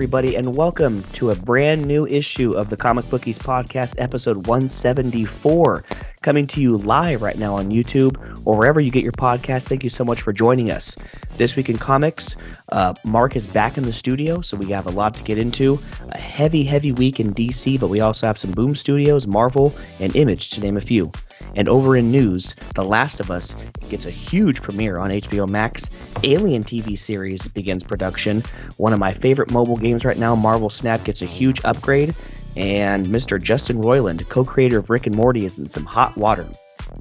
everybody, and welcome to a brand new issue of the Comic Bookies Podcast, episode 174, coming to you live right now on YouTube or wherever you get your podcast. Thank you so much for joining us. This week in comics, uh, Mark is back in the studio, so we have a lot to get into. A heavy, heavy week in DC, but we also have some Boom Studios, Marvel, and Image, to name a few. And over in news, The Last of Us gets a huge premiere on HBO Max. Alien TV series begins production. One of my favorite mobile games right now, Marvel Snap, gets a huge upgrade. And Mr. Justin Roiland, co creator of Rick and Morty, is in some hot water.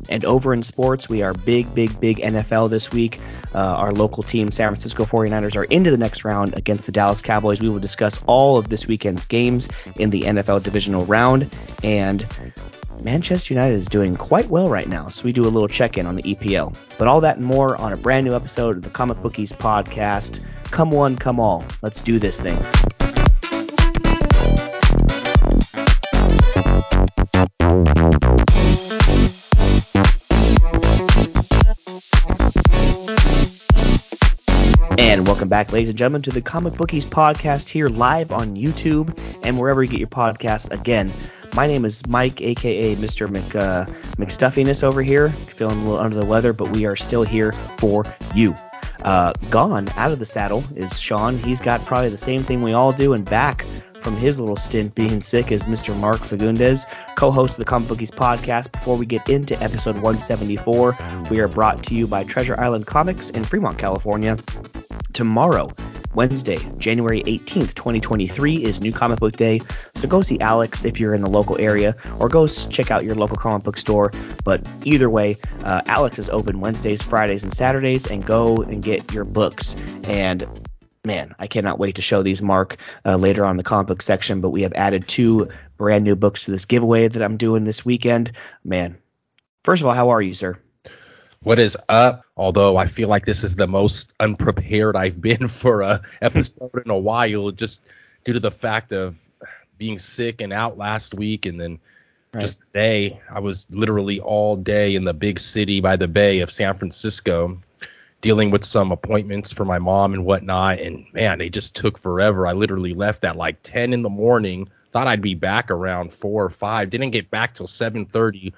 And over in sports, we are big, big, big NFL this week. Uh, our local team, San Francisco 49ers, are into the next round against the Dallas Cowboys. We will discuss all of this weekend's games in the NFL divisional round. And Manchester United is doing quite well right now, so we do a little check in on the EPL. But all that and more on a brand new episode of the Comic Bookies podcast. Come one, come all. Let's do this thing. And welcome back, ladies and gentlemen, to the Comic Bookies podcast here live on YouTube and wherever you get your podcasts. Again, my name is Mike, aka Mr. Mc, uh, McStuffiness over here, feeling a little under the weather, but we are still here for you. Uh, gone out of the saddle is Sean. He's got probably the same thing we all do, and back from his little stint being sick is Mr. Mark Fagundes, co-host of the Comic Bookies podcast. Before we get into episode 174, we are brought to you by Treasure Island Comics in Fremont, California. Tomorrow, Wednesday, January 18th, 2023 is New Comic Book Day. So go see Alex if you're in the local area or go check out your local comic book store. But either way, uh, Alex is open Wednesdays, Fridays, and Saturdays and go and get your books. And man, I cannot wait to show these Mark uh, later on the comic book section. But we have added two brand new books to this giveaway that I'm doing this weekend. Man, first of all, how are you, sir? What is up? Although I feel like this is the most unprepared I've been for a episode in a while, just due to the fact of being sick and out last week, and then right. just today I was literally all day in the big city by the bay of San Francisco, dealing with some appointments for my mom and whatnot. And man, they just took forever. I literally left at like 10 in the morning. Thought I'd be back around four or five. Didn't get back till 7:30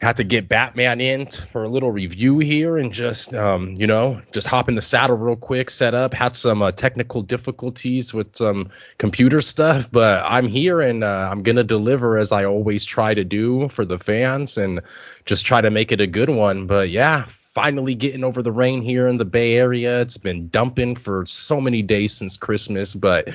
had to get Batman in for a little review here and just um, you know just hop in the saddle real quick, set up. Had some uh, technical difficulties with some computer stuff, but I'm here and uh, I'm gonna deliver as I always try to do for the fans and just try to make it a good one. But yeah. Finally getting over the rain here in the Bay Area. It's been dumping for so many days since Christmas, but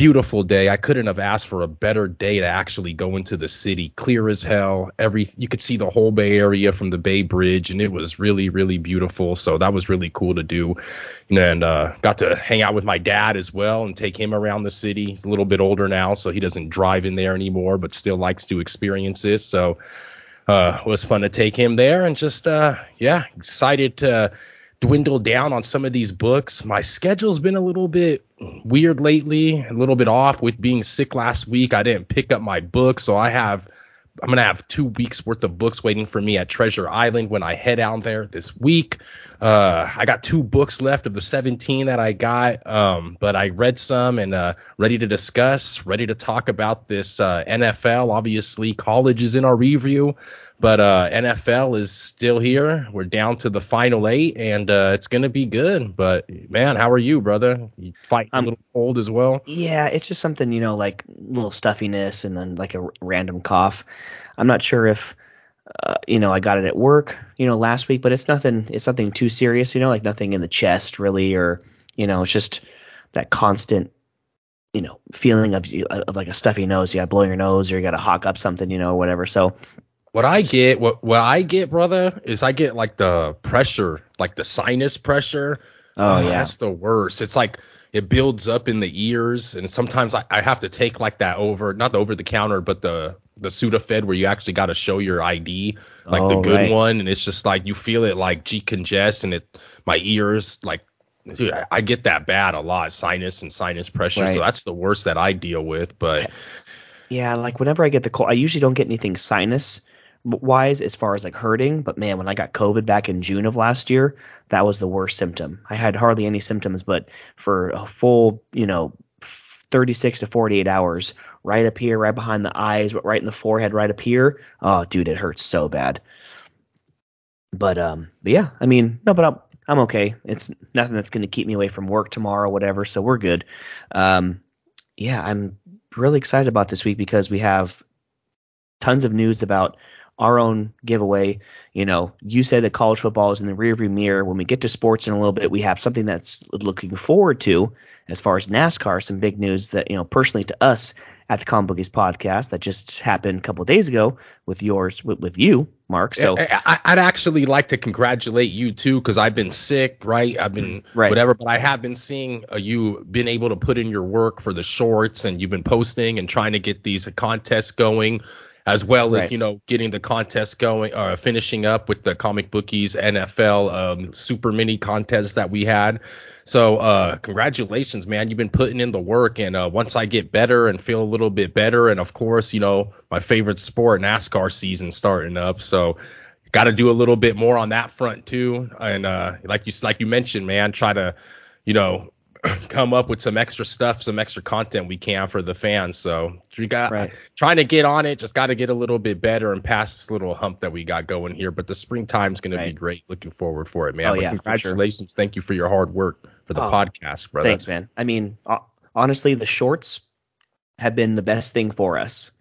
beautiful day. I couldn't have asked for a better day to actually go into the city. Clear as hell. Every you could see the whole Bay Area from the Bay Bridge, and it was really, really beautiful. So that was really cool to do. And uh, got to hang out with my dad as well and take him around the city. He's a little bit older now, so he doesn't drive in there anymore, but still likes to experience it. So uh, it was fun to take him there, and just uh, yeah, excited to dwindle down on some of these books. My schedule's been a little bit weird lately, a little bit off with being sick last week. I didn't pick up my book, so I have I'm gonna have two weeks worth of books waiting for me at Treasure Island when I head out there this week. Uh, I got two books left of the 17 that I got, um, but I read some and uh, ready to discuss, ready to talk about this uh, NFL. Obviously, college is in our review. But uh, NFL is still here. We're down to the final eight, and uh, it's gonna be good. But man, how are you, brother? You fight um, a little cold as well? Yeah, it's just something you know, like little stuffiness, and then like a r- random cough. I'm not sure if uh, you know I got it at work, you know, last week, but it's nothing. It's nothing too serious, you know, like nothing in the chest really, or you know, it's just that constant you know feeling of of like a stuffy nose. You got to blow your nose, or you got to hawk up something, you know, or whatever. So what I get, what what I get, brother, is I get like the pressure, like the sinus pressure. Oh, oh yeah, that's the worst. It's like it builds up in the ears, and sometimes I, I have to take like that over, not the over the counter, but the the Sudafed where you actually got to show your ID, like oh, the good right. one, and it's just like you feel it like decongest, and it my ears like dude, I, I, get that bad a lot, sinus and sinus pressure. Right. So that's the worst that I deal with. But yeah, like whenever I get the cold, I usually don't get anything sinus wise as far as like hurting but man when i got covid back in june of last year that was the worst symptom i had hardly any symptoms but for a full you know 36 to 48 hours, right up here, right behind the eyes, but right in the forehead, right up here. Oh, dude, it hurts so bad. But um, but yeah, I mean, no, but I'm I'm okay. It's nothing that's going to keep me away from work tomorrow, whatever. So we're good. Um, yeah, I'm really excited about this week because we have tons of news about our own giveaway. You know, you said that college football is in the rearview mirror. When we get to sports in a little bit, we have something that's looking forward to as far as NASCAR. Some big news that you know personally to us at the Comic Bookies podcast that just happened a couple days ago with yours with, with you, Mark. So I, would actually like to congratulate you too because I've been sick, right? I've been right. whatever, but I have been seeing uh, you been able to put in your work for the shorts and you've been posting and trying to get these contests going as well as you know getting the contest going, uh, finishing up with the comic bookies NFL um, super mini contest that we had. So uh, congratulations, man! You've been putting in the work, and uh, once I get better and feel a little bit better, and of course, you know my favorite sport, NASCAR season starting up, so got to do a little bit more on that front too. And uh, like you like you mentioned, man, try to you know come up with some extra stuff, some extra content we can for the fans. So we got right. trying to get on it, just got to get a little bit better and pass this little hump that we got going here. But the springtime's going right. to be great. Looking forward for it, man. Oh, yeah, congratulations. Sure. Thank you for your hard work for the oh, podcast, brother. Thanks, man. I mean, honestly, the shorts have been the best thing for us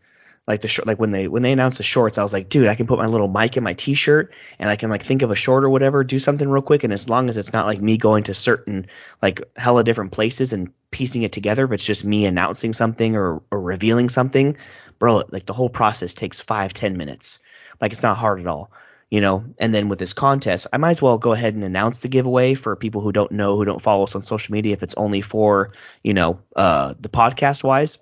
like the short, like when they when they announced the shorts, I was like, dude, I can put my little mic in my t-shirt and I can like think of a short or whatever, do something real quick, and as long as it's not like me going to certain like hella different places and piecing it together, but it's just me announcing something or or revealing something, bro, like the whole process takes five ten minutes. Like it's not hard at all you know and then with this contest i might as well go ahead and announce the giveaway for people who don't know who don't follow us on social media if it's only for you know uh the podcast wise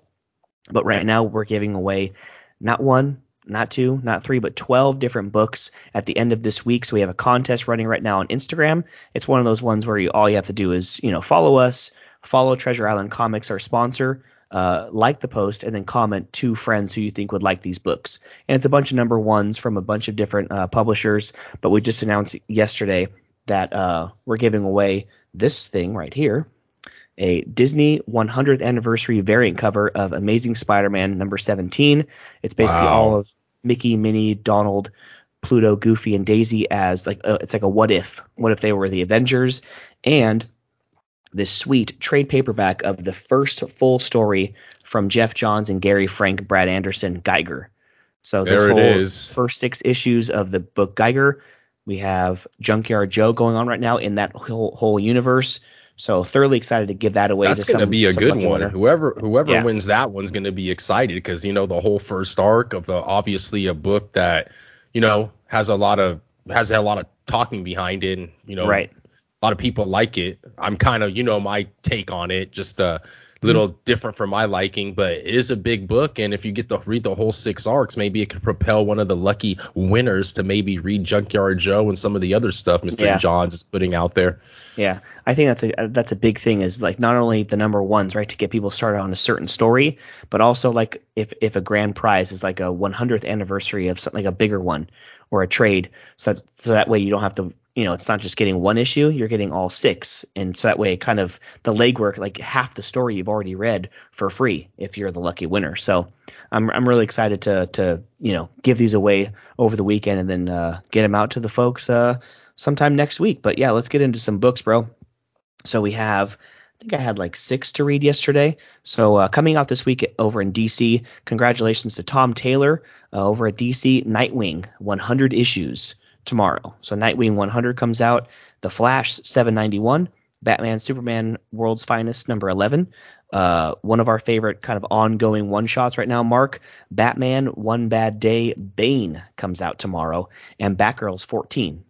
but right now we're giving away not one, not two, not three, but 12 different books at the end of this week. So we have a contest running right now on Instagram. It's one of those ones where you, all you have to do is, you know, follow us, follow Treasure Island Comics, our sponsor, uh, like the post, and then comment two friends who you think would like these books. And it's a bunch of number ones from a bunch of different uh, publishers. But we just announced yesterday that uh, we're giving away this thing right here a Disney 100th anniversary variant cover of Amazing Spider-Man number 17. It's basically wow. all of Mickey, Minnie, Donald, Pluto, Goofy, and Daisy as like a, uh, it's like a what if. What if they were the Avengers? And this sweet trade paperback of the first full story from Geoff Johns and Gary Frank, Brad Anderson, Geiger. So this there whole first six issues of the book Geiger, we have Junkyard Joe going on right now in that whole whole universe. So thoroughly excited to give that away. That's going to be a good one. Winner. Whoever whoever yeah. wins that one's going to be excited because you know the whole first arc of the obviously a book that you know has a lot of has a lot of talking behind it. And, you know, right. A lot of people like it. I'm kind of you know my take on it. Just uh little mm-hmm. different for my liking, but it is a big book. And if you get to read the whole six arcs, maybe it could propel one of the lucky winners to maybe read Junkyard Joe and some of the other stuff Mr. Yeah. Johns is putting out there. Yeah, I think that's a that's a big thing is like not only the number ones right to get people started on a certain story, but also like if if a grand prize is like a 100th anniversary of something like a bigger one or a trade, so that, so that way you don't have to you know, it's not just getting one issue, you're getting all six. And so that way, kind of the legwork, like half the story you've already read for free if you're the lucky winner. So I'm, I'm really excited to, to, you know, give these away over the weekend and then uh, get them out to the folks uh, sometime next week. But yeah, let's get into some books, bro. So we have, I think I had like six to read yesterday. So uh, coming out this week over in DC, congratulations to Tom Taylor uh, over at DC Nightwing, 100 issues tomorrow. So Nightwing 100 comes out, The Flash 791, Batman Superman World's Finest number 11. Uh, one of our favorite kind of ongoing one shots right now, Mark. Batman One Bad Day Bane comes out tomorrow, and Batgirl's 14.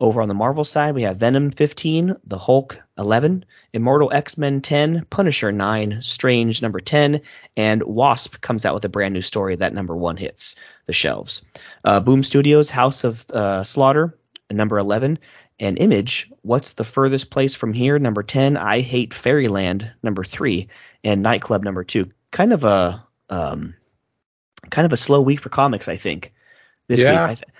Over on the Marvel side, we have Venom 15, The Hulk 11, Immortal X-Men 10, Punisher 9, Strange number 10, and Wasp comes out with a brand new story that number 1 hits the shelves. Uh, Boom Studios House of uh, Slaughter number 11, and Image What's the Furthest Place from Here number 10, I Hate Fairyland number 3, and Nightclub number 2. Kind of a um, kind of a slow week for comics, I think. This yeah. week, I, th-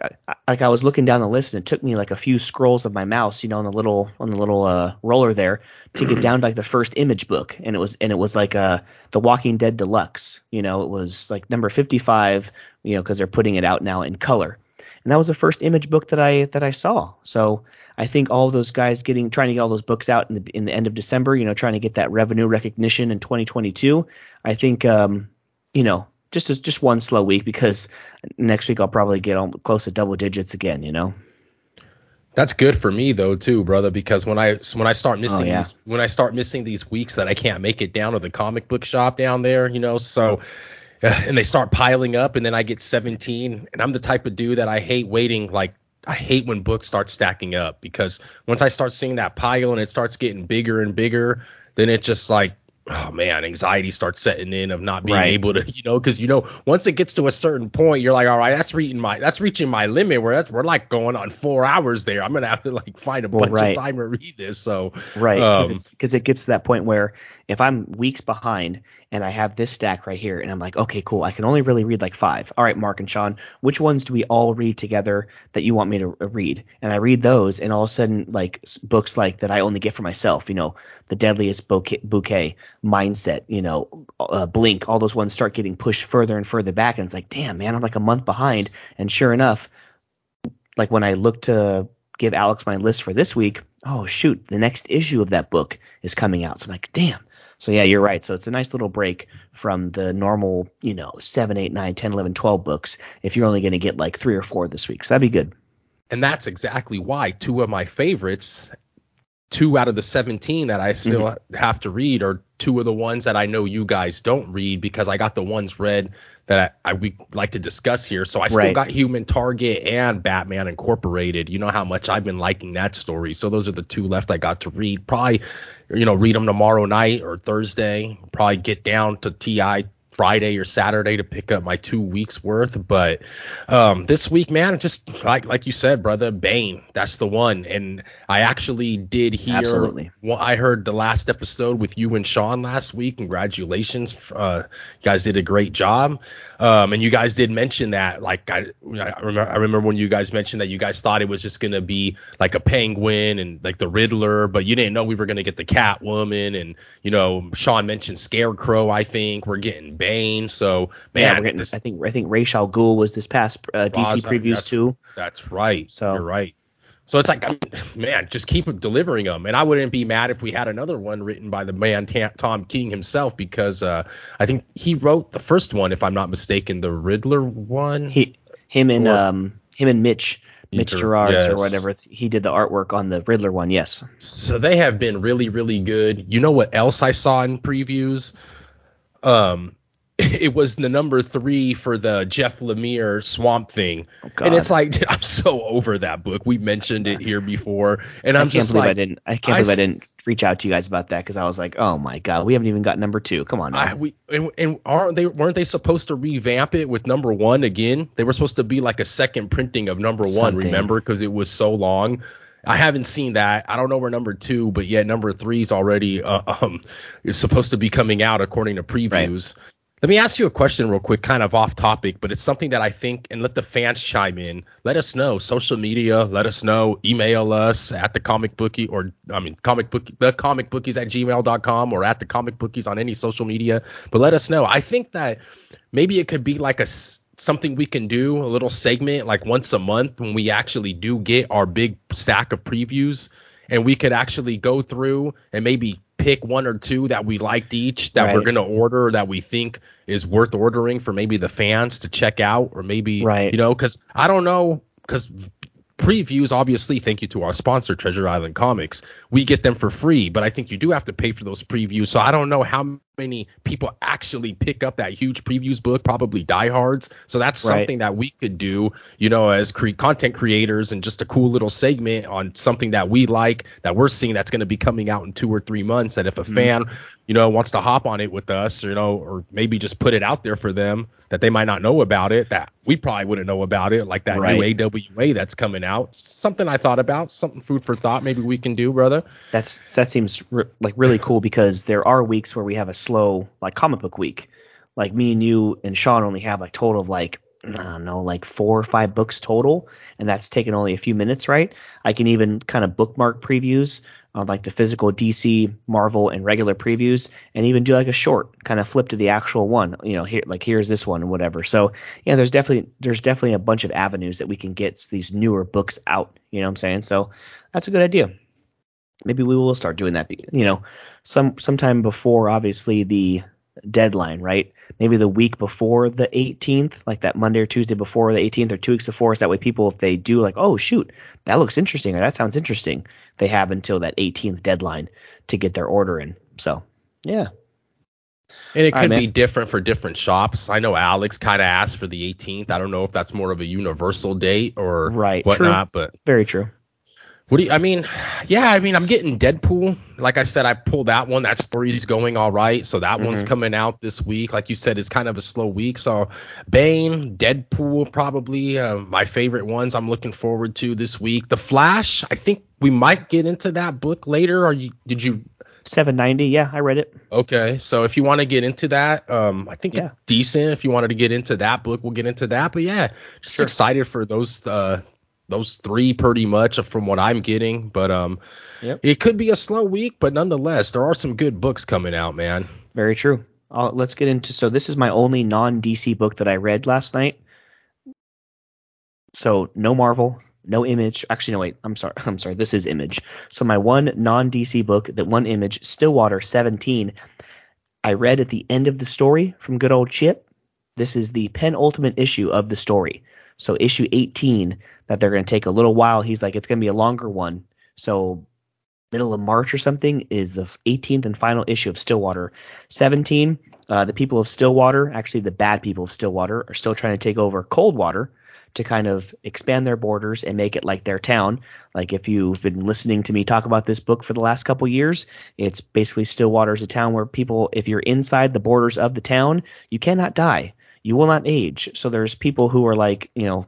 like I, like I was looking down the list and it took me like a few scrolls of my mouse, you know, on the little on the little uh, roller there to get down to like the first image book, and it was and it was like uh The Walking Dead Deluxe, you know, it was like number 55, you know, because they're putting it out now in color, and that was the first image book that I that I saw. So I think all those guys getting trying to get all those books out in the in the end of December, you know, trying to get that revenue recognition in 2022. I think um, you know just a, just one slow week because next week I'll probably get on close to double digits again. You know. That's good for me though too, brother, because when I when I start missing Oh, yeah. these when I start missing these weeks that I can't make it down to the comic book shop down there, you know, so uh, and they start piling up and then I get 17 and I'm the type of dude that I hate waiting like I hate when books start stacking up because once I start seeing that pile and it starts getting bigger and bigger, then it just like oh man, anxiety starts setting in of not being Right. able to, you know, because you know once it gets to a certain point, you're like, all right, that's reaching my that's reaching my limit where that's we're like going on four hours there. I'm gonna have to like find a Well, bunch right. of time to read this. So Right, Um, because it gets to that point where if I'm weeks behind and I have this stack right here, and I'm like, okay, cool, I can only really read like five. All right, Mark and Sean, which ones do we all read together that you want me to uh, read? And I read those, and all of a sudden, like books like that I only get for myself, you know, The Deadliest Bouquet, bouquet Mindset, you know, uh, Blink, all those ones start getting pushed further and further back, and it's like, damn, man, I'm like a month behind. And sure enough, like when I look to give Alex my list for this week, oh shoot, the next issue of that book is coming out. So I'm like, damn. So yeah, you're right. So it's a nice little break from the normal, you know, 7, 8, 9, 10, 11, 12 books if you're only going to get like 3 or 4 this week. So that'd be good. and that's exactly why two of my favorites, two out of the 17 that I still Mm-hmm. have to read are two of the ones that I know you guys don't read because I got the ones read that I, I we like to discuss here. So I still Right. got Human Target and Batman Incorporated. You know how much I've been liking that story. So those are the two left I got to read. Probably, you know, read them tomorrow night or Thursday. Probably get down to TI Friday or Saturday to pick up my two weeks worth. But um, this week, man, just like like you said, brother, Bane, that's the one. And I actually did hear. Absolutely. Well, I heard the last episode with you and Sean last week. Congratulations, uh, you guys did a great job. Um, and you guys did mention that, like I, I remember, I remember when you guys mentioned that you guys thought it was just gonna be like a Penguin and like the Riddler, but you didn't know we were gonna get the Catwoman. And you know, Sean mentioned Scarecrow. I think we're getting Bane. So man, yeah, getting, this- I think I think Ra's al Ghul was this past uh, DC Ra's- previews that's- too. That's right. So- you're right. So it's like, I mean, man, just keep delivering them, and I wouldn't be mad if we had another one written by the man Tom King himself, because uh, I think he wrote the first one, if I'm not mistaken, the Riddler one. He him and Or- um him and Mitch Mitch Gerads or whatever. He did the artwork on the Riddler one. Yes. So they have been really, really good. You know what else I saw in previews? Um, it was the number three for the Jeff Lemire Swamp Thing, God. and it's like I'm so over that book. We mentioned it here before, and I'm I'm can't just believe like, I didn't. I can't I believe I didn't reach out to you guys about that because I was like, oh my god, we haven't even got number two. Come on now. I, we and, and aren't they weren't they supposed to revamp it with number one again? They were supposed to be like a second printing of number one, remember? Because it was so long. I haven't seen that. I don't know where number two, but yet number three is already uh, um is supposed to be coming out according to previews. Let me ask you a question real quick, kind of off topic, but it's something that I think, and let the fans chime in. Let us know, social media, let us know, email us at the comic bookie or I mean comic book the comic bookies at gmail.com or at the comic bookies on any social media. But let us know. I think that maybe it could be like a, something we can do, a little segment like once a month when we actually do get our big stack of previews and we could actually go through and maybe pick one or two that we liked each that we're going to order that we think is worth ordering for maybe the fans to check out or maybe Right. you know cuz I don't know cuz previews obviously thank you to our sponsor Treasure Island Comics we get them for free but I think you do have to pay for those previews so I don't know how many people actually pick up that huge previews book probably diehards. So that's Right. something that we could do you know as cre- content creators and just a cool little segment on something that we like that we're seeing that's going to be coming out in two or three months. That if a hmm. fan you know wants to hop on it with us you know or maybe just put it out there for them that they might not know about it that we probably wouldn't know about it like that Right. new AWA that's coming out. Something I thought about something food for thought maybe we can do brother. That's that seems re- like really cool because there are weeks where we have a slow like comic book week. Like me and you and Sean only have like total of like I don't know, like four or five books total, and that's taken only a few minutes, right? I can even kind of bookmark previews on like the physical DC, Marvel, and regular previews, and even do like a short, kind of flip to the actual one. You know, here like here's this one, whatever. So yeah, there's definitely there's definitely a bunch of avenues that we can get these newer books out. You know what I'm saying? So that's a good idea. Maybe we will start doing that. You know, some sometime before obviously the deadline, right? Maybe the week before the 18th, like that Monday or Tuesday before the 18th, or two weeks before. So that way, people, if they do like, oh shoot, that looks interesting or that sounds interesting, they have until that 18th deadline to get their order in. So, yeah. And it could right, be different for different shops. I know Alex kind of asked for the 18th. I don't know if that's more of a universal date or right, whatnot, true. but very true. What do you, I mean? Yeah, I mean, I'm getting Deadpool. Like I said, I pulled that one. That story's going all right. So that mm-hmm. one's coming out this week. Like you said, it's kind of a slow week. So Bane, Deadpool, probably uh, my favorite ones I'm looking forward to this week. The Flash, I think we might get into that book later. Are you, did you 790. Yeah, I read it. Okay, so if you want to get into that, um, I think yeah. decent. If you wanted to get into that book, we'll get into that. But yeah, just sure. excited for those uh, those three pretty much from what I'm getting. But um, yep. it could be a slow week, but nonetheless, there are some good books coming out, man. Very true. Uh, let's get into. So this is my only non DC book that I read last night. So no Marvel, no Image. Actually, no wait. I'm sorry. I'm sorry. This is Image. So my one non DC book, that one Image, Stillwater 17. I read at the end of the story from good old Chip. This is the penultimate issue of the story. So issue 18 that they're going to take a little while. He's like, it's going to be a longer one. So middle of March or something is the 18th and final issue of Stillwater. 17, uh, the people of Stillwater, actually the bad people of Stillwater, are still trying to take over Coldwater to kind of expand their borders and make it like their town. Like if you've been listening to me talk about this book for the last couple years, it's basically Stillwater is a town where people, if you're inside the borders of the town, you cannot die. You will not age. So there's people who are like, you know,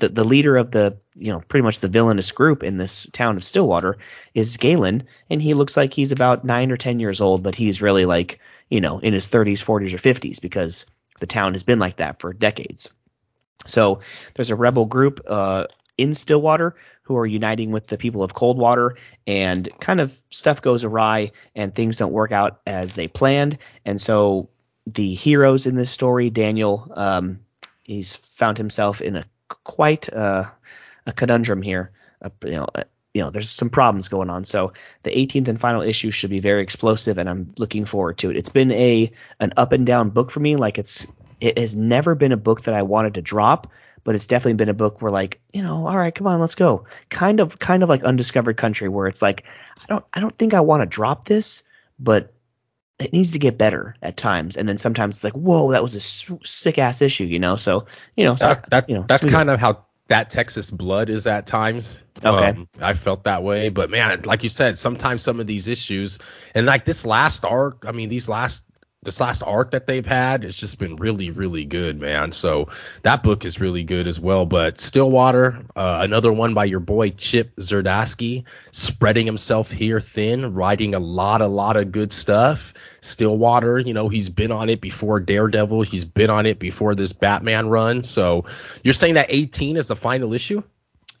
the, the leader of the you know pretty much the villainous group in this town of Stillwater is Galen, and he looks like he's about nine or ten years old, but he's really like you know in his 30s, 40s, or 50s because the town has been like that for decades. So there's a rebel group uh, in Stillwater who are uniting with the people of Coldwater, and kind of stuff goes awry and things don't work out as they planned, and so the heroes in this story, Daniel, um, he's found himself in a quite a conundrum here. Uh, you know, uh, you know, there's some problems going on. So the 18th and final issue should be very explosive, and I'm looking forward to it. It's been a an up and down book for me. Like it's it has never been a book that I wanted to drop, but it's definitely been a book where like you know, all right, come on, let's go. Kind of kind of like Undiscovered Country, where it's like I don't I don't think I want to drop this, but it needs to get better at times, and then sometimes it's like, whoa, that was a sick ass issue, you know. So you know, that, that you know, that's kind of how that Texas blood is at times. Okay, um, I felt that way, but man, like you said, sometimes some of these issues, and like this last arc, I mean, these last this last arc that they've had, it's just been really, really good, man. So that book is really good as well. But Stillwater, uh, another one by your boy Chip Zdarsky, spreading himself here thin, writing a lot, a lot of good stuff. Stillwater, you know, he's been on it before Daredevil, he's been on it before this Batman run. So you're saying that 18 is the final issue?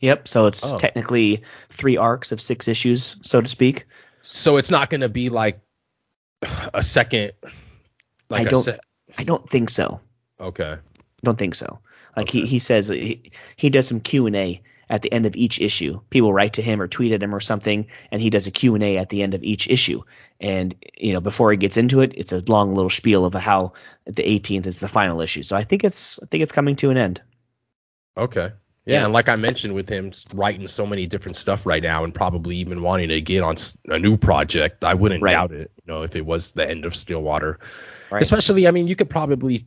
Yep. So it's oh. technically three arcs of six issues, so to speak. So it's not going to be like a second like I don't. I, I don't think so. Okay. I don't think so. Like okay. he, he says he, he does some Q and A at the end of each issue. People write to him or tweet at him or something, and he does a Q and A at the end of each issue. And you know, before he gets into it, it's a long little spiel of how the 18th is the final issue. So I think it's I think it's coming to an end. Okay. Yeah, and like I mentioned with him writing so many different stuff right now and probably even wanting to get on a new project, I wouldn't right. doubt it, you know, if it was the end of Stillwater. Right. Especially, I mean, you could probably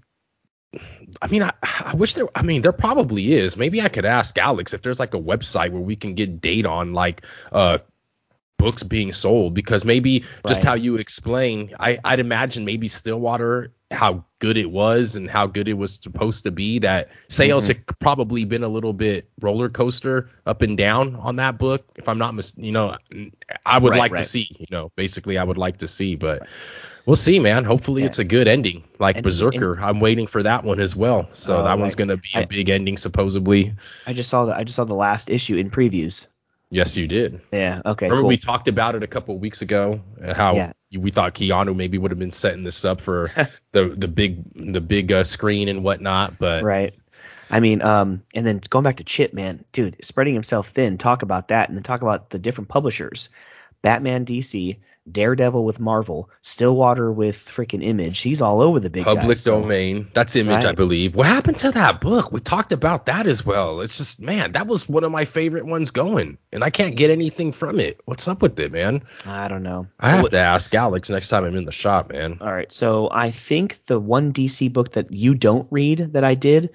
I mean, I, I, wish there. I mean, there probably is. Maybe I could ask Alex if there's like a website where we can get date on like uh books being sold because maybe right. just how you explain, I, I'd imagine maybe Stillwater, how good it was and how good it was supposed to be, that sales mm-hmm. had probably been a little bit roller coaster up and down on that book. If I'm not, mis- you know, I would right, like right. to see, you know, basically I would like to see, but We'll see, man. Hopefully, Yeah. it's a good ending, like And BRZRKR. I'm waiting for that one as well. So Oh, that one's gonna be a I- big ending, supposedly. I just saw the I just saw the last issue in previews. Yes, you did. Yeah. Okay. Remember cool. we talked about it a couple of weeks ago, uh, how Yeah. we thought Keanu maybe would have been setting this up for the the big the big uh, screen and whatnot, but Right. I mean, um, and then going back to Chip, man, dude, spreading himself thin. Talk about that, and then talk about the different publishers: Batman, DC, Daredevil with Marvel, Stillwater with freaking Image. He's all over the big public guys, so- domain. That's Image, I believe. What happened to that book? We talked about that as well. It's just man, that was one of my favorite ones going, and I can't get anything from it. What's up with it, man? I don't know. I So have what- to ask Alex next time I'm in the shop, man. All right, so I think the one DC book that you don't read that I did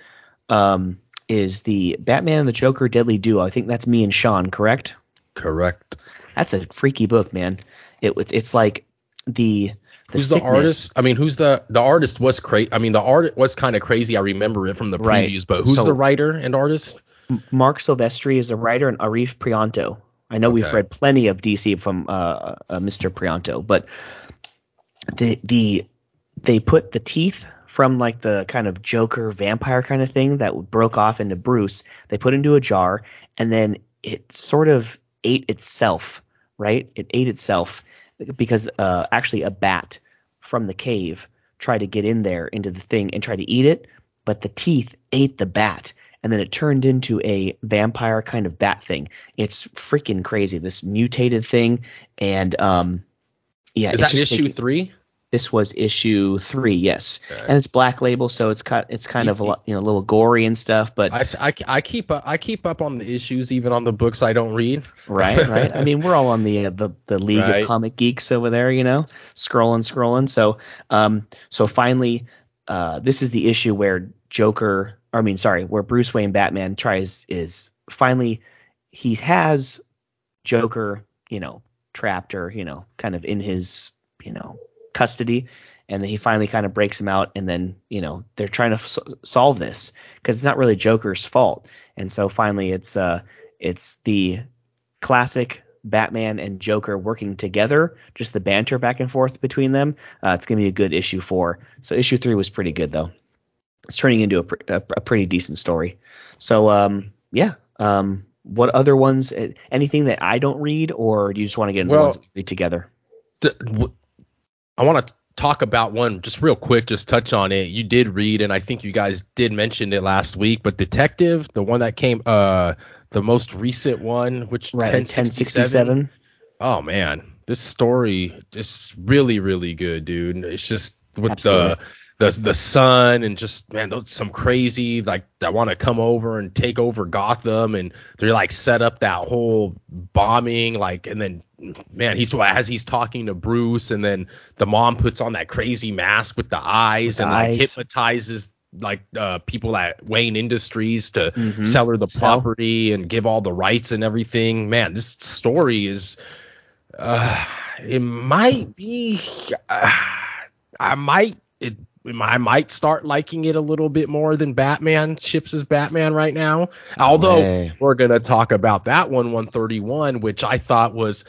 um, is the Batman and the Joker Deadly Duo. I think that's me and Sean, correct? Correct. That's a freaky book, man. It was it's like the the who's the artist? I mean, who's the the artist was crazy. I mean, the art was kind of crazy. I remember it from the Right. previews, but who's So- the writer and artist? Marc Silvestri is a writer and Arif Prianto. I know we've read plenty of DC from uh, uh, Mr. Prianto, but the the they put the teeth from like the kind of Joker vampire kind of thing that broke off into Bruce. They put into a jar, and then it sort of ate itself. Right? It ate itself because uh, actually a bat from the cave tried to get in there into the thing and try to eat it, but the teeth ate the bat and then it turned into a vampire kind of bat thing. It's freaking crazy. This mutated thing, and um, yeah, Is that issue taking- three? This was issue three, yes, Okay. and it's black label, so it's cut. It's kind of a lot, you know, a little gory and stuff, but I, I- I keep up I keep up on the issues even on the books I don't read. right, right. I mean, we're all on the uh, the the league Right. of comic geeks over there, you know, scrolling, scrolling. So, um, so finally, uh, this is the issue where Joker, I mean, sorry, where Bruce Wayne Batman tries is finally he has Joker, you know, trapped or you know, kind of in his you know custody. And then he finally kind of breaks him out, and then you know they're trying to f- solve this because it's not really Joker's fault. And so finally, it's uh, it's the classic Batman and Joker working together, just the banter back and forth between them. Uh, it's gonna be a good issue four. So issue three was pretty good though. It's turning into a, pr- a, a pretty decent story. So um, yeah. Um, what other ones? Anything that I don't read, or do you just want to get into Well- the ones we read together? The- I want to talk about one just real quick, just touch on it. You did read, and I think you guys did mention it last week, but Detective, the one that came, uh, the most recent one, which Right, 1067. 1067. Oh man, this story is really really good, dude. It's just with Absolutely. the the the sun and just man, those some crazy like that want to come over and take over Gotham, and they're like set up that whole bombing, like, and then man, he's as he's talking to Bruce, and then the mom puts on that crazy mask with the eyes the and like eyes. hypnotizes like uh people at Wayne Industries to Mhm. sell her the property and give all the rights and everything. Man, this story is uh it might be uh, I might it I might start liking it a little bit more than Batman Chips is Batman right now. Although way. we're gonna talk about that one 131, which I thought was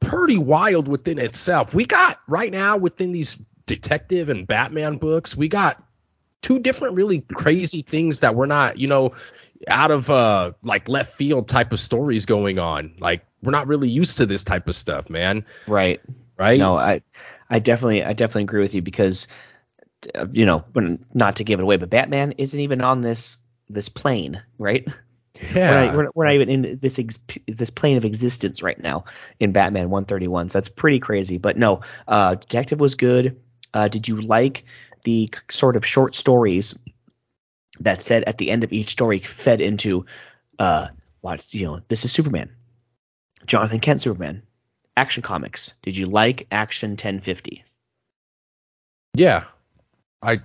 pretty wild within itself. We got right now within these detective and Batman books, we got two different really crazy things that we're not, you know, out of uh like left field type of stories going on. Like we're not really used to this type of stuff, man. Right. Right? No, I, I definitely, I definitely agree with you because, uh, you know, when- not to give it away, but Batman isn't even on this this plane, right? yeah. We're, not, we're, not, we're not even in this ex, this plane of existence right now in Batman 131. So that's pretty crazy. But no, uh, Detective was good. Uh, did you like the sort of short stories that said at the end of each story fed into, uh, you know, this is Superman, Jonathan Kent Superman, Action Comics. Did you like Action 1050? yeah. I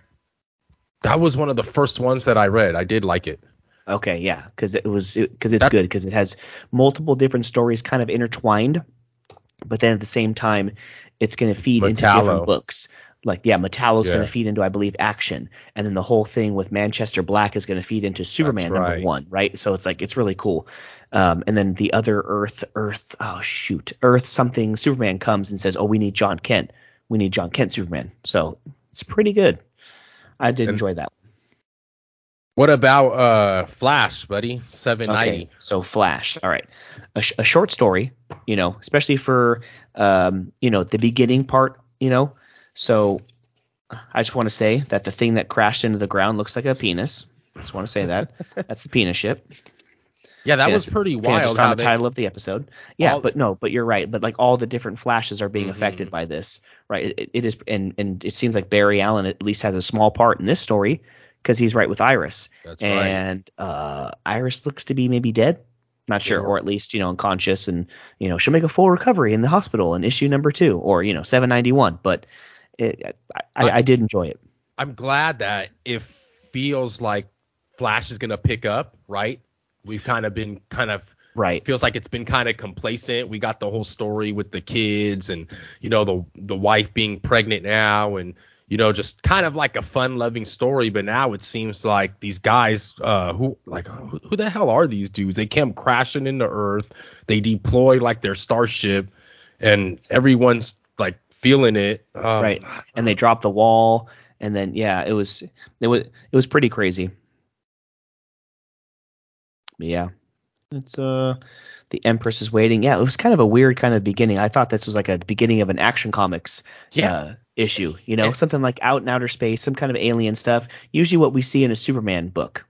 that was one of the first ones that I read. I did like it. Okay, yeah, because it was because it's That- good because it has multiple different stories kind of intertwined, but then at the same time, it's going to feed into different books. Like yeah, Metallo's going to feed into I believe Action, and then the whole thing with Manchester Black is going to feed into Superman number one, right? So it's like it's really cool. Um, and then the other Earth, Earth, oh shoot, Earth something. Superman comes and says, oh, we need Jon Kent. we need Jon Kent Superman. So it's pretty good. I did And- enjoy that. What about uh Flash, buddy? 790. Okay, so Flash. All right, a, sh- a short story, you know, especially for um, you know, the beginning part, you know. So I just want to say that the thing that crashed into the ground looks like a penis. I just want to say that. That's the penis ship. Yeah, that Yeah, was pretty I just wild. found the they- title of the episode. Yeah, all- but no, but you're right. But like all the different flashes are being Mhm. affected by this, right? It, it is, and and it seems like Barry Allen at least has a small part in this story because he's right with Iris, That's right. and uh, Iris looks to be maybe dead. Not sure, Yeah. or at least you know unconscious, and you know she'll make a full recovery in the hospital in issue number two, or you know 791. But it, I, I, I did enjoy it. I'm glad that it feels like Flash is gonna pick up, right? We've kind of been kind of Right. feels like it's been kind of complacent. We got the whole story with the kids and you know the the wife being pregnant now and you know just kind of like a fun loving story but now it seems like these guys uh who like who, who the hell are these dudes? They came crashing into earth. They deploy like their starship and everyone's like feeling it. Um, right. And they dropped the wall and then yeah it was it was it was pretty crazy. Yeah it's uh the empress is waiting yeah it was kind of a weird kind of beginning i thought this was like a beginning of an action comics Yeah. uh, issue you know Yeah. something like out in outer space some kind of alien stuff usually what we see in a superman book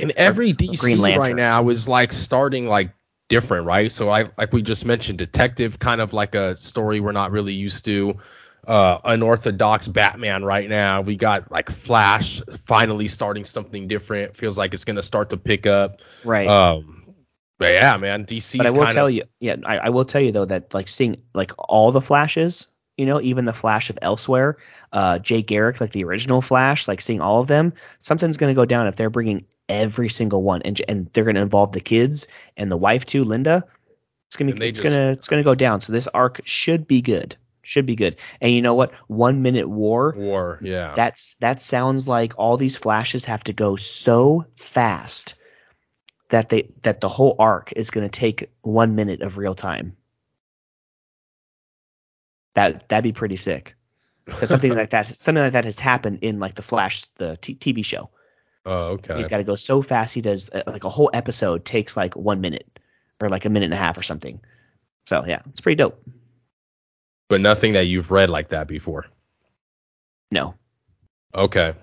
And every Green DC right now is like starting like different, right? So I like we just mentioned detective kind of like a story we're not really used to. Uh unorthodox Batman right now. We got like Flash finally starting something different. Feels like it's gonna start to pick up. right Um but yeah, man, DC but I will tell you, yeah, I, I will tell you though that like seeing like all the flashes, you know, even the Flash of elsewhere, uh, Jay Garrick, like the original Flash, like seeing all of them, something's gonna go down if they're bringing every single one, and and they're gonna involve the kids and the wife too, Linda. It's gonna be, it's just- gonna it's gonna go down. So this arc should be good, should be good. And you know what? One minute war. War, yeah. That's that sounds like all these flashes have to go so fast that they that the whole arc is going to take one minute of real time. That that'd be pretty sick. something like that something like that has happened in like the Flash the t- TV show. oh, okay. He's got to go so fast. He does uh, like a whole episode takes like one minute or like a minute and a half or something. So yeah, it's pretty dope. but nothing that you've read like that before. No, Okay.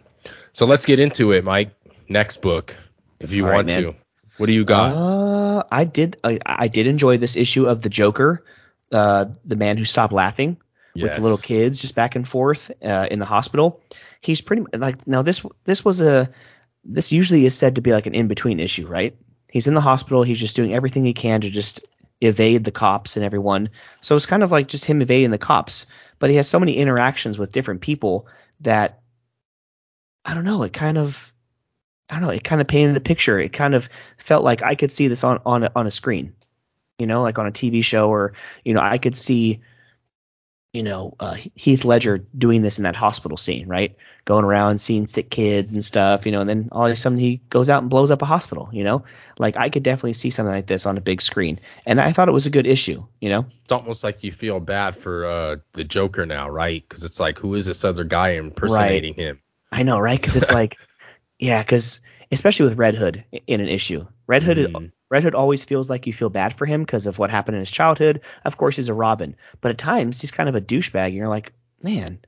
So let's get into it, Mike. Next book, if you All right, want man. to. What do you got? Uh, I did. I, I did enjoy this issue of the Joker, uh, the man who stopped laughing with the little kids just back and forth uh, in the hospital. He's pretty like now this this was a this usually is said to be like an in between issue, right? He's in the hospital. He's just doing everything he can to just evade the cops and everyone. So it's kind of like just him evading the cops. But he has so many interactions with different people that I don't know. It kind of I don't know. It kind of painted a picture. It kind of felt like I could see this on on a, on a screen, you know, like on a TV show, or you know, I could see, you know, uh, Heath Ledger doing this in that hospital scene, right? Going around seeing sick kids and stuff, you know, and then all of a sudden he goes out and blows up a hospital, you know. Like I could definitely see something like this on a big screen, and I thought it was a good issue, you know. It's almost like you feel bad for uh, the Joker now, right? Because it's like, who is this other guy impersonating him? I know, right? Because it's like, yeah, because especially with Red Hood in an issue, Red Hood, Mhm. Red Hood always feels like you feel bad for him because of what happened in his childhood. Of course, he's a Robin, but at times he's kind of a douchebag, and you're like, man,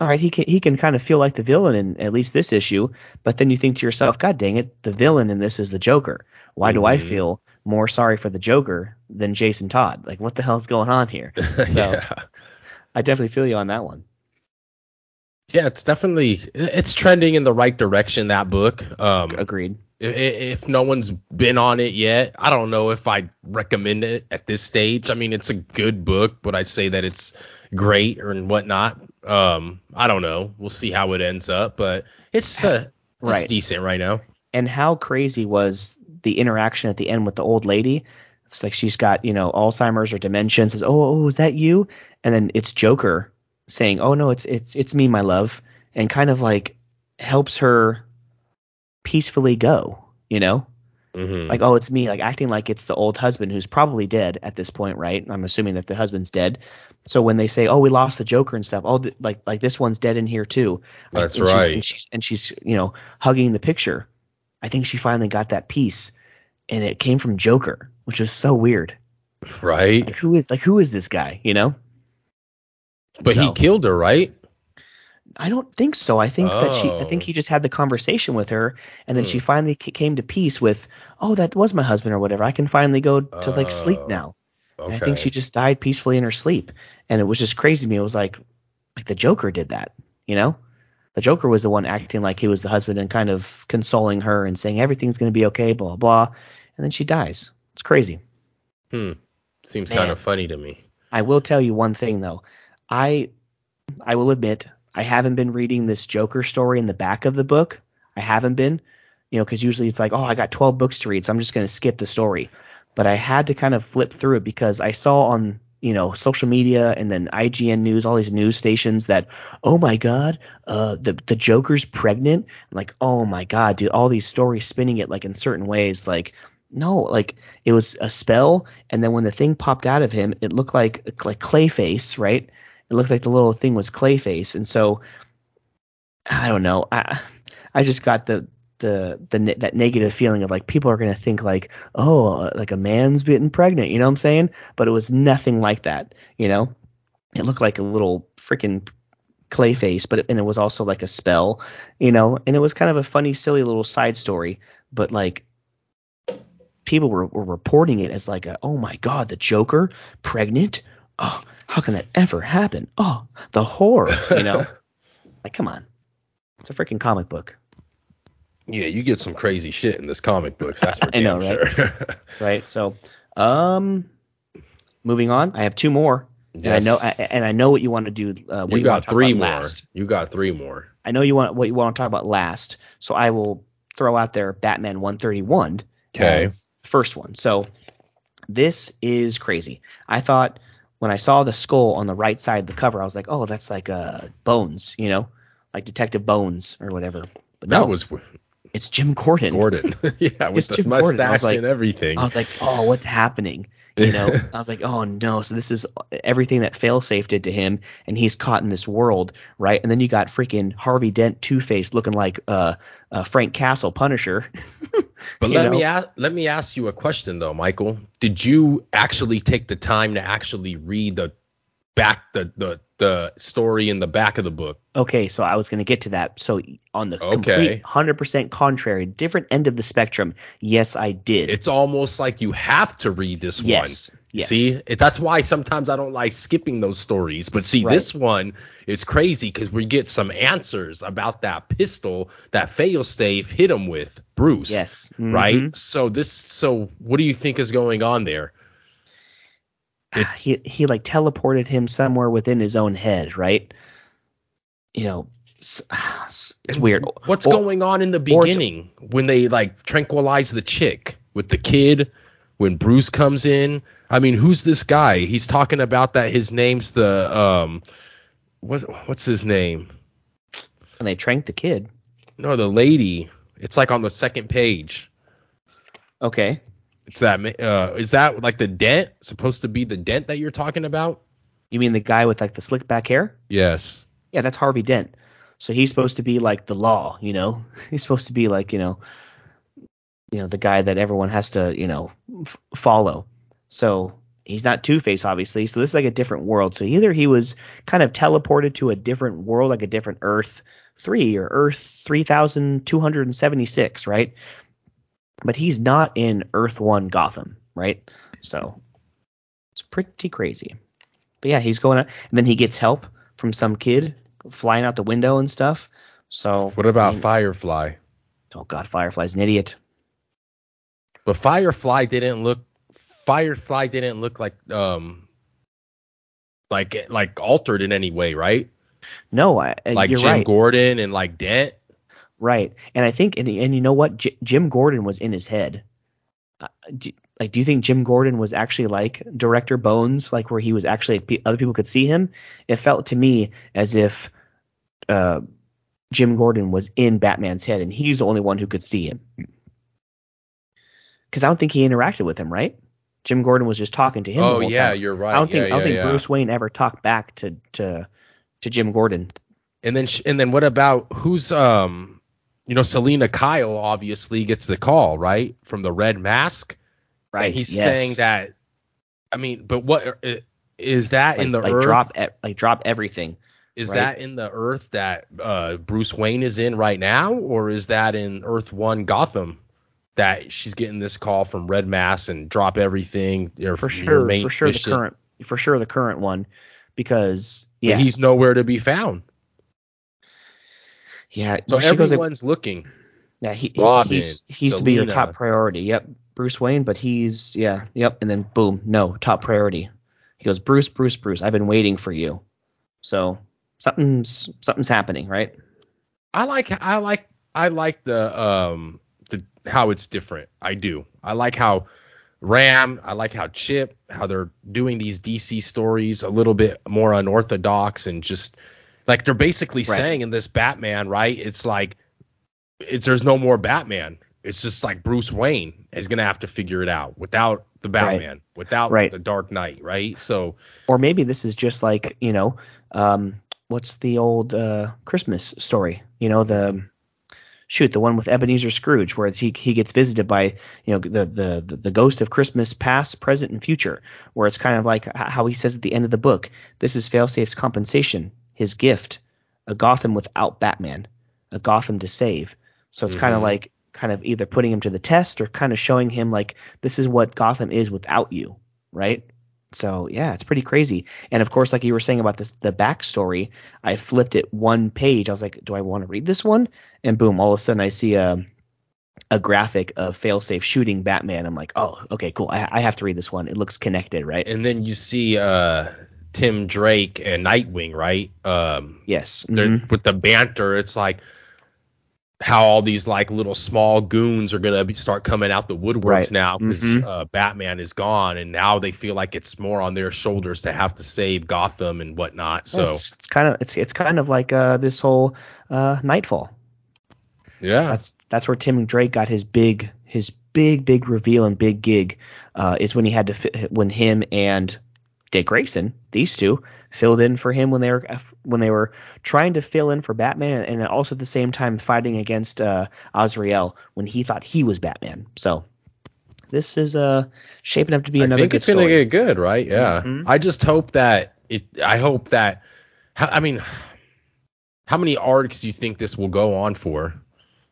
all right, he can he can kind of feel like the villain in at least this issue, but then you think to yourself, God dang it, the villain in this is the Joker. Why do I Mhm. feel more sorry for the Joker than Jason Todd? Like, what the hell's going on here? yeah. I definitely feel you on that one. Yeah, it's definitely it's trending in the right direction. That book. Um, Agreed. i- i- if no one's been on it yet, I don't know if I'd recommend it at this stage. I mean, it's a good book, but I say that it's great or and whatnot. Um, I don't know. We'll see how it ends up, but it's uh, it's Right. decent right now. and how crazy was the interaction at the end with the old lady? It's like she's got you know Alzheimer's or dementia. And says, "Oh, oh, is that you?" And then it's Joker saying, "Oh no, it's it's it's me, my love," and kind of like helps her peacefully go. You know, Mhm. like oh it's me like acting like it's the old husband who's probably dead at this point right i'm assuming that the husband's dead so when they say oh we lost the joker and stuff oh th- like like this one's dead in here too That's and she's- right. and she's, and she's you know hugging the picture i think she finally got that piece and it came from joker which was so weird right? like who is like who is this guy you know But he killed her, right? I don't think so. I think that she. I think Oh. he just had the conversation with her, and then she Hmm. finally ca- came to peace with, "Oh, that was my husband or whatever. I can finally go to like sleep Oh, now." Okay. And I think she just died peacefully in her sleep, and it was just crazy to me. It was like, like the Joker did that, you know? The Joker was the one acting like he was the husband and kind of consoling her and saying everything's going to be okay, blah blah, and then she dies. It's crazy. Hmm. Seems Man. kind of funny to me. I will tell you one thing though. I I will admit I haven't been reading this Joker story in the back of the book. I haven't been, you know, because usually it's like, oh, I got 12 books to read, so I'm just going to skip the story. But I had to kind of flip through it because I saw on you know social media and then IGN news, all these news stations that, oh my god, uh, the the Joker's pregnant. Like, oh my god, dude, all these stories spinning it like in certain ways, like. No, like it was a spell, and then when the thing popped out of him, it looked like like Clayface, right? It looked like the little thing was Clayface, and so I don't know. I I just got the the the that negative feeling of like people are gonna think like oh like a man's getting pregnant, you know what I'm saying? But it was nothing like that, you know. It looked like a little freaking Clayface, but it, and it was also like a spell, you know. And it was kind of a funny, silly little side story, but like people were, were reporting it as like a oh my god the Joker pregnant oh how can that ever happen oh the horror you know like come on it's a freaking comic book Yeah, you get some crazy shit in this comic book. That's for I know, damn sure. right so um moving on I have two more and I know I, and I know what you want to do uh, what you you, got talk three about more. last You got three more. I know you want what you want to talk about last so I will throw out there Batman 131 Okay. first one. So this is crazy. I thought when I saw the skull on the right side of the cover, I was like, oh, that's like uh, Bones, you know, like Detective Bones or whatever. But That no, was it's Jim Gordon. Gordon. yeah, with It's the Jim mustache like- and everything. I was like, oh, what's happening? You know, I was like, oh no, so this is everything that Failsafe did to him, and he's caught in this world, right? And then you got freaking Harvey Dent, Two Face, looking like uh, uh, Frank Castle, Punisher. But let know? me ask, let me ask you a question though, Michael. Did you actually take the time to actually read the back the the the story in the back of the book? Okay, so I was going to get to that. So on the Okay. complete 100% contrary, different end of the spectrum, yes, I did. It's almost like you have to read this yes, one. yes. See, that's why sometimes I don't like skipping those stories. But see, Right. this one is crazy because we get some answers about that pistol that Failsafe hit him with, Bruce. Yes. Right. Mhm. So this. So what do you think is going on there? It's- He he like teleported him somewhere within his own head, right? You know, s- s- it's weird. What's Or- going on in the beginning when they like tranquilize the chick with the kid? When Bruce comes in, I mean, who's this guy? He's talking about that his name's the um, what what's his name? And they tranked the kid. No, the lady. It's like on the second page. Okay. It's that. Uh, is that like the dent? Supposed to be the dent that you're talking about? You mean the guy with like the slick back hair? Yes. Yeah, that's Harvey Dent. So he's supposed to be like the law, you know. He's supposed to be like, you know, you know, the guy that everyone has to, you know, f- follow. So he's not Two Face, obviously. So this is like a different world. So either he was kind of teleported to a different world, like a different Earth three or Earth three thousand two hundred and seventy six, right? But he's not in Earth one Gotham, right? So it's pretty crazy. But yeah, he's going out, and then he gets help from some kid flying out the window and stuff. So What about I mean, Firefly? oh god, Firefly's an idiot. But Firefly didn't look. Firefly didn't look like um. Like like altered in any way, right? No, I, Like Jim right, Gordon and like Dent. Right. And I think, and, and you know what, J- Jim Gordon was in his head. Uh, do, like, do you think Jim Gordon was actually like Director Bones, like where he was actually pe- other people could see him? It felt to me as if uh, Jim Gordon was in Batman's head, and he's the only one who could see him. because I don't think he interacted with him, right? Jim Gordon was just talking to him. the Oh yeah, time. you're right. I don't think yeah, I don't think yeah. Bruce Wayne ever talked back to to to Jim Gordon. And then sh- and then what about who's um you know Selina Kyle obviously gets the call right from the Red Mask. Right. And he's yes. saying that. I mean, but what uh, that like, in the like Earth? drop like drop everything. is right? that in the Earth that uh, Bruce Wayne is in right now, or is that in Earth One Gotham? That she's getting this call from Red Mask and drop everything. Or For sure, for sure mission, the current for sure the current one because but yeah. he's nowhere to be found. Yeah, So she goes like, everyone's looking. yeah, he, Robin, he's he's to be your top priority. Yep. Bruce Wayne, but he's yeah, yep, and then boom, no, top priority. He goes, "Bruce, Bruce, Bruce, I've been waiting for you." So, something's something's happening, right? I like I like I like the um the how it's different. I do. I like how Ram, I like how Chip, how they're doing these DC stories a little bit more unorthodox and just like they're basically Right. saying in this Batman, right? It's like it's there's no more Batman. It's just like Bruce Wayne is gonna have to figure it out without the Batman, without Right. the Dark Knight, right? So Or maybe this is just like, you know, um, what's the old uh, Christmas story? You know, the shoot, the one with Ebenezer Scrooge, where he he gets visited by, you know, the the the, the ghost of Christmas past, present, and future, where it's kind of like how he says at the end of the book, this is Failsafe's compensation, his gift, a Gotham without Batman, a Gotham to save. So it's kind of like kind of either putting him to the test or kind of showing him like this is what Gotham is without you, right? So yeah, it's pretty crazy. And of course, like you were saying about this, the backstory, I flipped it one page. I was like, do I want to read this one? And boom, all of a sudden I see a a graphic of failsafe shooting Batman. I'm like, oh, okay, cool. I, I have to read this one. It looks connected, right? and then you see uh Tim Drake and Nightwing, right? Um yes. mhm. with the banter, it's like how all these like little small goons are gonna be, start coming out the woodworks Right. now because Mhm. uh, Batman is gone, and now they feel like it's more on their shoulders to have to save Gotham and whatnot. So it's, it's kind of it's it's kind of like uh, this whole uh, Knightfall. yeah, That's that's where Tim Drake got his big his big big reveal and big gig uh, is when he had to fi- when him and Dick Grayson these two filled in for him when they were when they were trying to fill in for Batman and also at the same time fighting against uh, Azrael when he thought he was Batman. So this is uh shaping up to be another. I think it's gonna get good, right? Yeah, Mhm. I just hope that it. I hope that. I mean, how many arcs do you think this will go on for?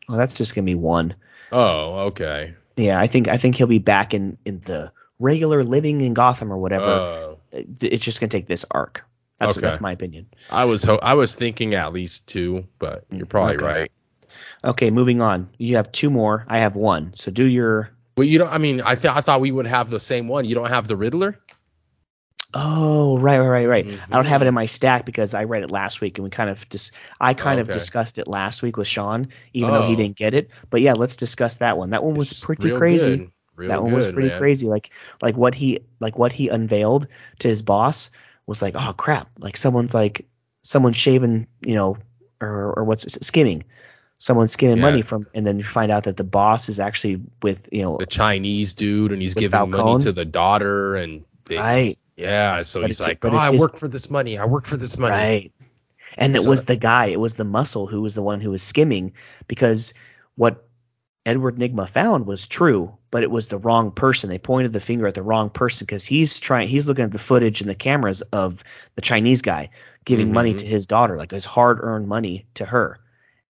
well, that's just gonna be one. Oh, okay. Yeah, I think I think he'll be back in in the regular living in Gotham or whatever. Oh. It's just gonna take this arc. That's Okay. that's my opinion. I was ho- I was thinking at least two, but you're probably Okay. right. Okay, moving on. You have two more. I have one. So do your. Well, you don't. I mean, I th- I thought we would have the same one. You don't have the Riddler. Oh, right, right, right, right. I don't have it Mhm. in my stack because I read it last week and we kind of just I kind of Okay. discussed it last week with Sean, even though he Oh. didn't get it. But yeah, let's discuss that one. That one was It's pretty crazy. good. Real that one was pretty man. crazy. Like like what he like what he unveiled to his boss was like, oh crap! Like someone's like someone's shaving, you know, or or what's it, skimming. Someone's skimming Yeah. money from, and then you find out that the boss is actually with you know The Chinese dude, and he's giving money to the daughter, and they, Right. Yeah, so But he's like, oh, I his- work for this money. I work for this money. Right. And it So- was the guy, it was the muscle who was the one who was skimming because what Edward Nygma found was true, but it was the wrong person. They pointed the finger at the wrong person because he's trying he's looking at the footage and the cameras of the Chinese guy giving money Mhm. to his daughter, like his hard earned money to her.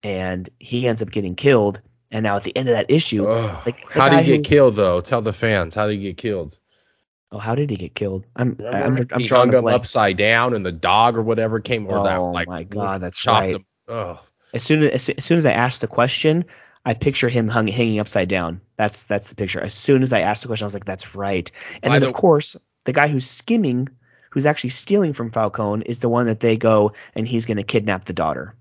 And he ends up getting killed. And now at the end of that issue, like how did he get killed though? Tell the fans. How did he get killed? oh, how did he get killed? I'm I'm, Remember? I'm he drawing hung a him upside down, and the dog or whatever came. Or that, Oh like, my God, that's chopped right. Him. Oh, as soon as as soon as I asked the question, I picture him hung, hanging upside down. That's that's the picture. As soon as I asked the question, I was like, "That's right." And By then the- of course, the guy who's skimming, who's actually stealing from Falcone, is the one that they go and he's going to kidnap the daughter.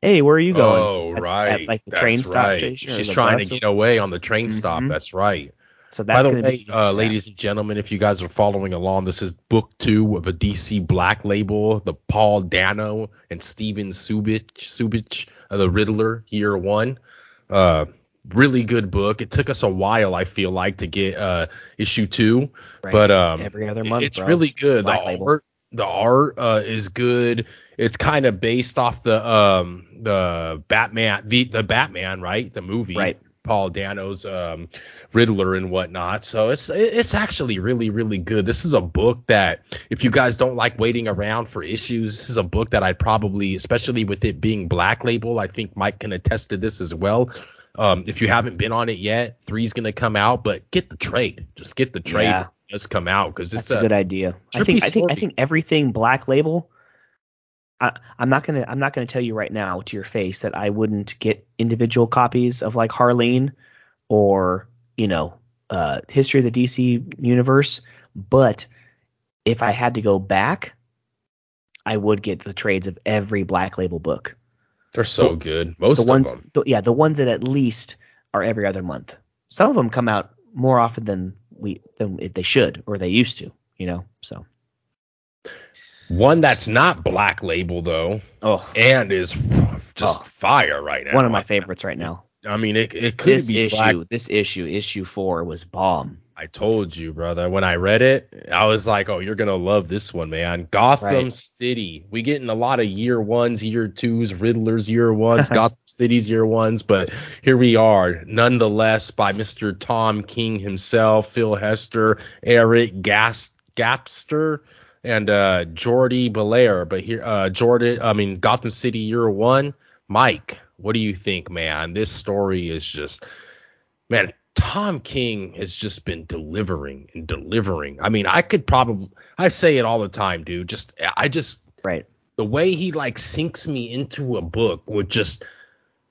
Hey, where are you going? Oh, At- at, right. like the That's train stop right. station She's trying to get away on the train stop. Mhm. That's right. So that's By the way, be, uh, yeah. ladies and gentlemen, if you guys are following along, this is book two of a DC Black Label, the Paul Dano and Stevan Subic, Subic, uh, the Riddler, year one. Uh, really good book. It took us a while, I feel like, to get uh issue two, Right. but um, Every other month, it's bro. really good. The Label. art, the art uh, is good. It's kind of based off the um the Batman, the the Batman, right? The movie, Right. Paul Dano's um, Riddler and whatnot. So it's it's actually really really good. This is a book that if you guys don't like waiting around for issues, this is a book that I'd probably, especially with it being Black Label, I think Mike can attest to this as well. Um, if you haven't been on it yet, three's gonna come out, but get the trade. Just get the trade. Yeah. Just come out because it's That's a good idea. I think I think I think everything Black Label. I, I'm not gonna I'm not gonna tell you right now to your face that I wouldn't get individual copies of like Harleen or you know uh, History of the DC Universe, but if I had to go back, I would get the trades of every Black Label book. They're so The- good. Most the ones, of them. the- yeah, the ones that at least are every other month. Some of them come out more often than we than they should or they used to. You know, so One that's not Black Label though, oh, and is just Oh. fire right now. one of my favorites right now. I mean, it, it could This be issue, Black. this issue, issue four was bomb. I told you, brother. When I read it, I was like, "Oh, you're gonna love this one, man." Gotham Right. City. We getting a lot of year ones, year twos, Riddlers year ones, Gotham City's year ones, but here we are, nonetheless, by Mr. Tom King himself, Phil Hester, Eric Gas Gapstur, and uh, Jordie Bellaire. But here, uh, Jordan, I mean, Gotham City year one. Mike, what do you think, man? This story is just man, Tom King has just been delivering and delivering. I mean, I could probably I say it all the time, dude. Just I just Right. the way he like sinks me into a book with just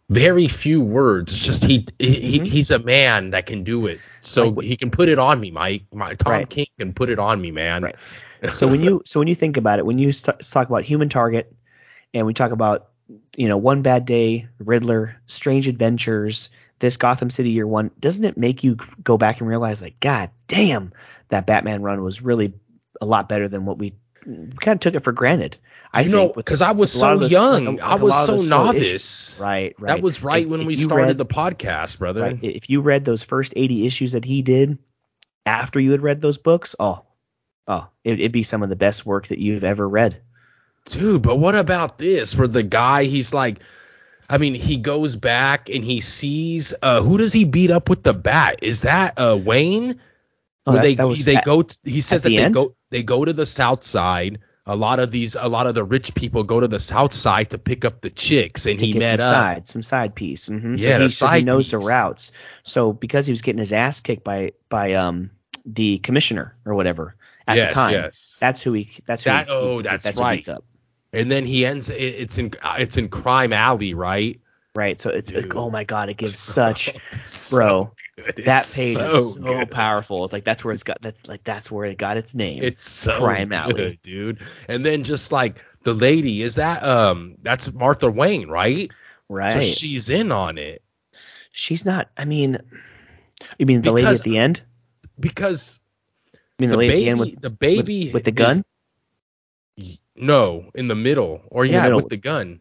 very few words. It's just he, he Mhm. he's a man that can do it. So Like he can put it on me, Mike. My Tom Right. King can put it on me, man. Right. So when you so when you think about it, when you st- talk about Human Target, and we talk about you know One Bad Day, Riddler, Strange Adventures, this Gotham City Year One, doesn't it make you go back and realize like, God damn, that Batman run was really a lot better than what we, kind of took it for granted. I you know, because I was with a lot so those- young, like I was so novice. issues. Right, right. That was right If- when if we started read- the podcast, brother. Right. If you read those first 80 issues that he did after you had read those books, oh, oh, it, it'd be some of the best work that you've ever read. Dude, but what about this? Where the guy, he's like, I mean, he goes back and he sees, uh, who does he beat up with the bat? Is that uh Wayne? Oh, that- they they at- go. t- he says at that the they end? go they go to the south side. A lot of these, a lot of the rich people go to the south side to pick up the chicks, and to he get met some up. side, some side piece. hmm Yeah, so he, so he knows the routes. So because he was getting his ass kicked by by um the commissioner or whatever at yes, the time, yes. that's who he that's who That- he, oh, he- that's that's who right. beats up. And then he ends. It's in it's in Crime Alley, right? Right. So it's like, oh my god, it gives such So bro. good. It's that page so is so good. powerful. It's like that's where it's got that's like that's where it got its name. It's so Crime good, Alley. dude. And then just like the lady, is that um that's Martha Wayne, right? right. So she's in on it She's not. I mean, you mean the lady at the end? because I mean the, the lady baby, at the end with, the baby with the is- gun. No, in the middle, or In the yeah, middle. with the gun.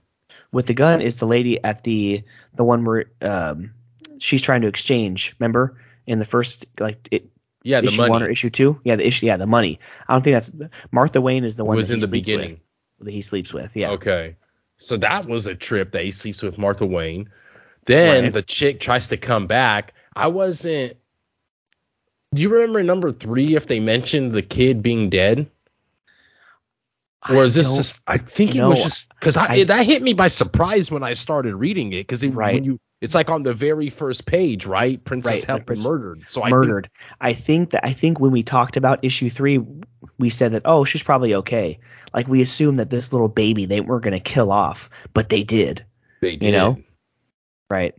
with the gun is the lady at the the one where um she's trying to exchange. Remember in the first like it, Yeah, the issue money one or issue two? Yeah, the issue. Yeah, the money. I don't think that's Martha Wayne is the one was that in he the sleeps beginning. with. That he sleeps with. Yeah. Okay, so that was a trip that he sleeps with Martha Wayne. Then Right. the chick tries to come back. I wasn't. Do you remember number three? If they mentioned the kid being dead. Or is I this just? I think it was just because that hit me by surprise when I started reading it because Right. when you it's like on the very first page, right? Princess Right, Helen murdered. So I murdered. I think that I think when we talked about issue three, we said that oh she's probably okay. Like we assumed that this little baby they weren't gonna kill off, but they did. Think they you know? Right.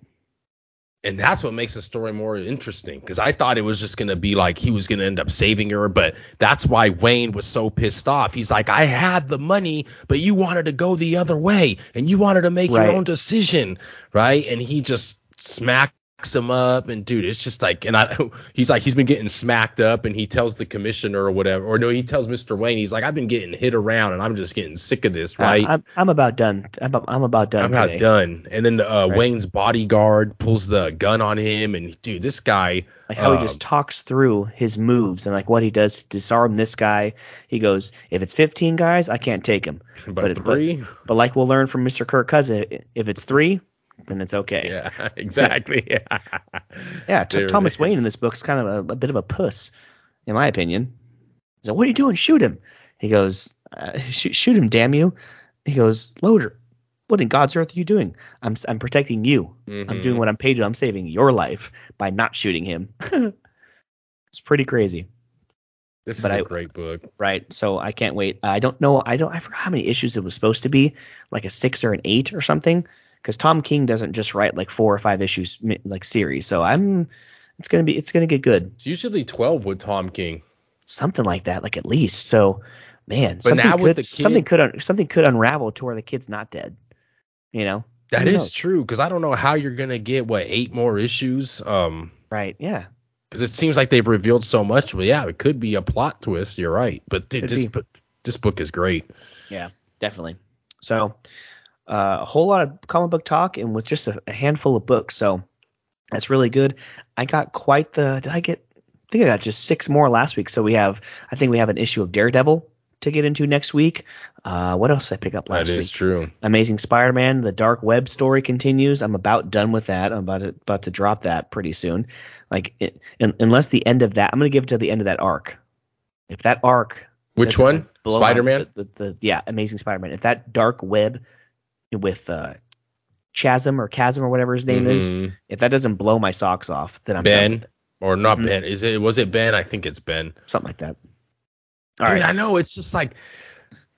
And that's what makes the story more interesting because I thought it was just gonna be like he was gonna end up saving her, but that's why Wayne was so pissed off. He's like, I had the money, but you wanted to go the other way, and you wanted to make Right. your own decision, right? And he just smacked backs him up, and dude, it's just like, and I, he's like, he's been getting smacked up, and he tells the commissioner or whatever, or no, he tells Mr. Wayne, he's like, I've been getting hit around, and I'm just getting sick of this, right? I'm, I'm about done. I'm, I'm about done. I'm about today. done. And then uh, Right. Wayne's bodyguard pulls the gun on him, and dude, this guy, Like how he um, just talks through his moves and like what he does to disarm this guy. He goes, if it's 15 guys, I can't take him. but, it- three, But like we'll learn from Mr. Kirk Cousin, if it's three, then it's okay. yeah, exactly, yeah, Thomas Wayne in this book is kind of a, a bit of a puss, in my opinion. He's like, "What are you doing? Shoot him!" He goes, uh, shoot, "Shoot him, damn you!" He goes, "Loader, what in God's earth are you doing? I'm I'm protecting you. I'm Mhm. doing what I'm paid to. I'm saving your life by not shooting him." it's pretty crazy, This but is a I- great book. right? So I can't wait. I don't know. I don't. I forgot how many issues it was supposed to be, like a six or an eight or something. Because Tom King doesn't just write like four or five issues like series. So I'm. It's gonna be. It's gonna get good. It's usually 12 with Tom King. something like that, like at least. So, man, But something now with could kid- something could un- something could unravel to where the kid's not dead. You know? that is knows? true because I don't know how you're gonna get what eight more issues. Um, Right? Yeah. because it seems like they've revealed so much. But yeah, it could be a plot twist. You're right. But dude, this be. this book is great. Yeah. Definitely. So, uh, a whole lot of comic book talk and with just a, a handful of books. So that's really good. I got quite the. Did I get? I think I got just six more last week. So we have. I think we have an issue of Daredevil to get into next week. Uh, what else did I pick up last That week? is true. Amazing Spider-Man: The Dark Web story continues. I'm about done with that. I'm about to, about to drop that pretty soon. Like, it, un unless the end of that, I'm gonna give it to the end of that arc. If that arc, Which one? Spider-Man? The, the, the yeah, Amazing Spider-Man. If that Dark Web with uh, Chasm or Chasm or whatever his name is, Mhm. if that doesn't blow my socks off, then I'm Ben or not Mhm. Ben? Is it? Was it Ben? I think it's Ben. something like that. All Dude, right. I know it's just like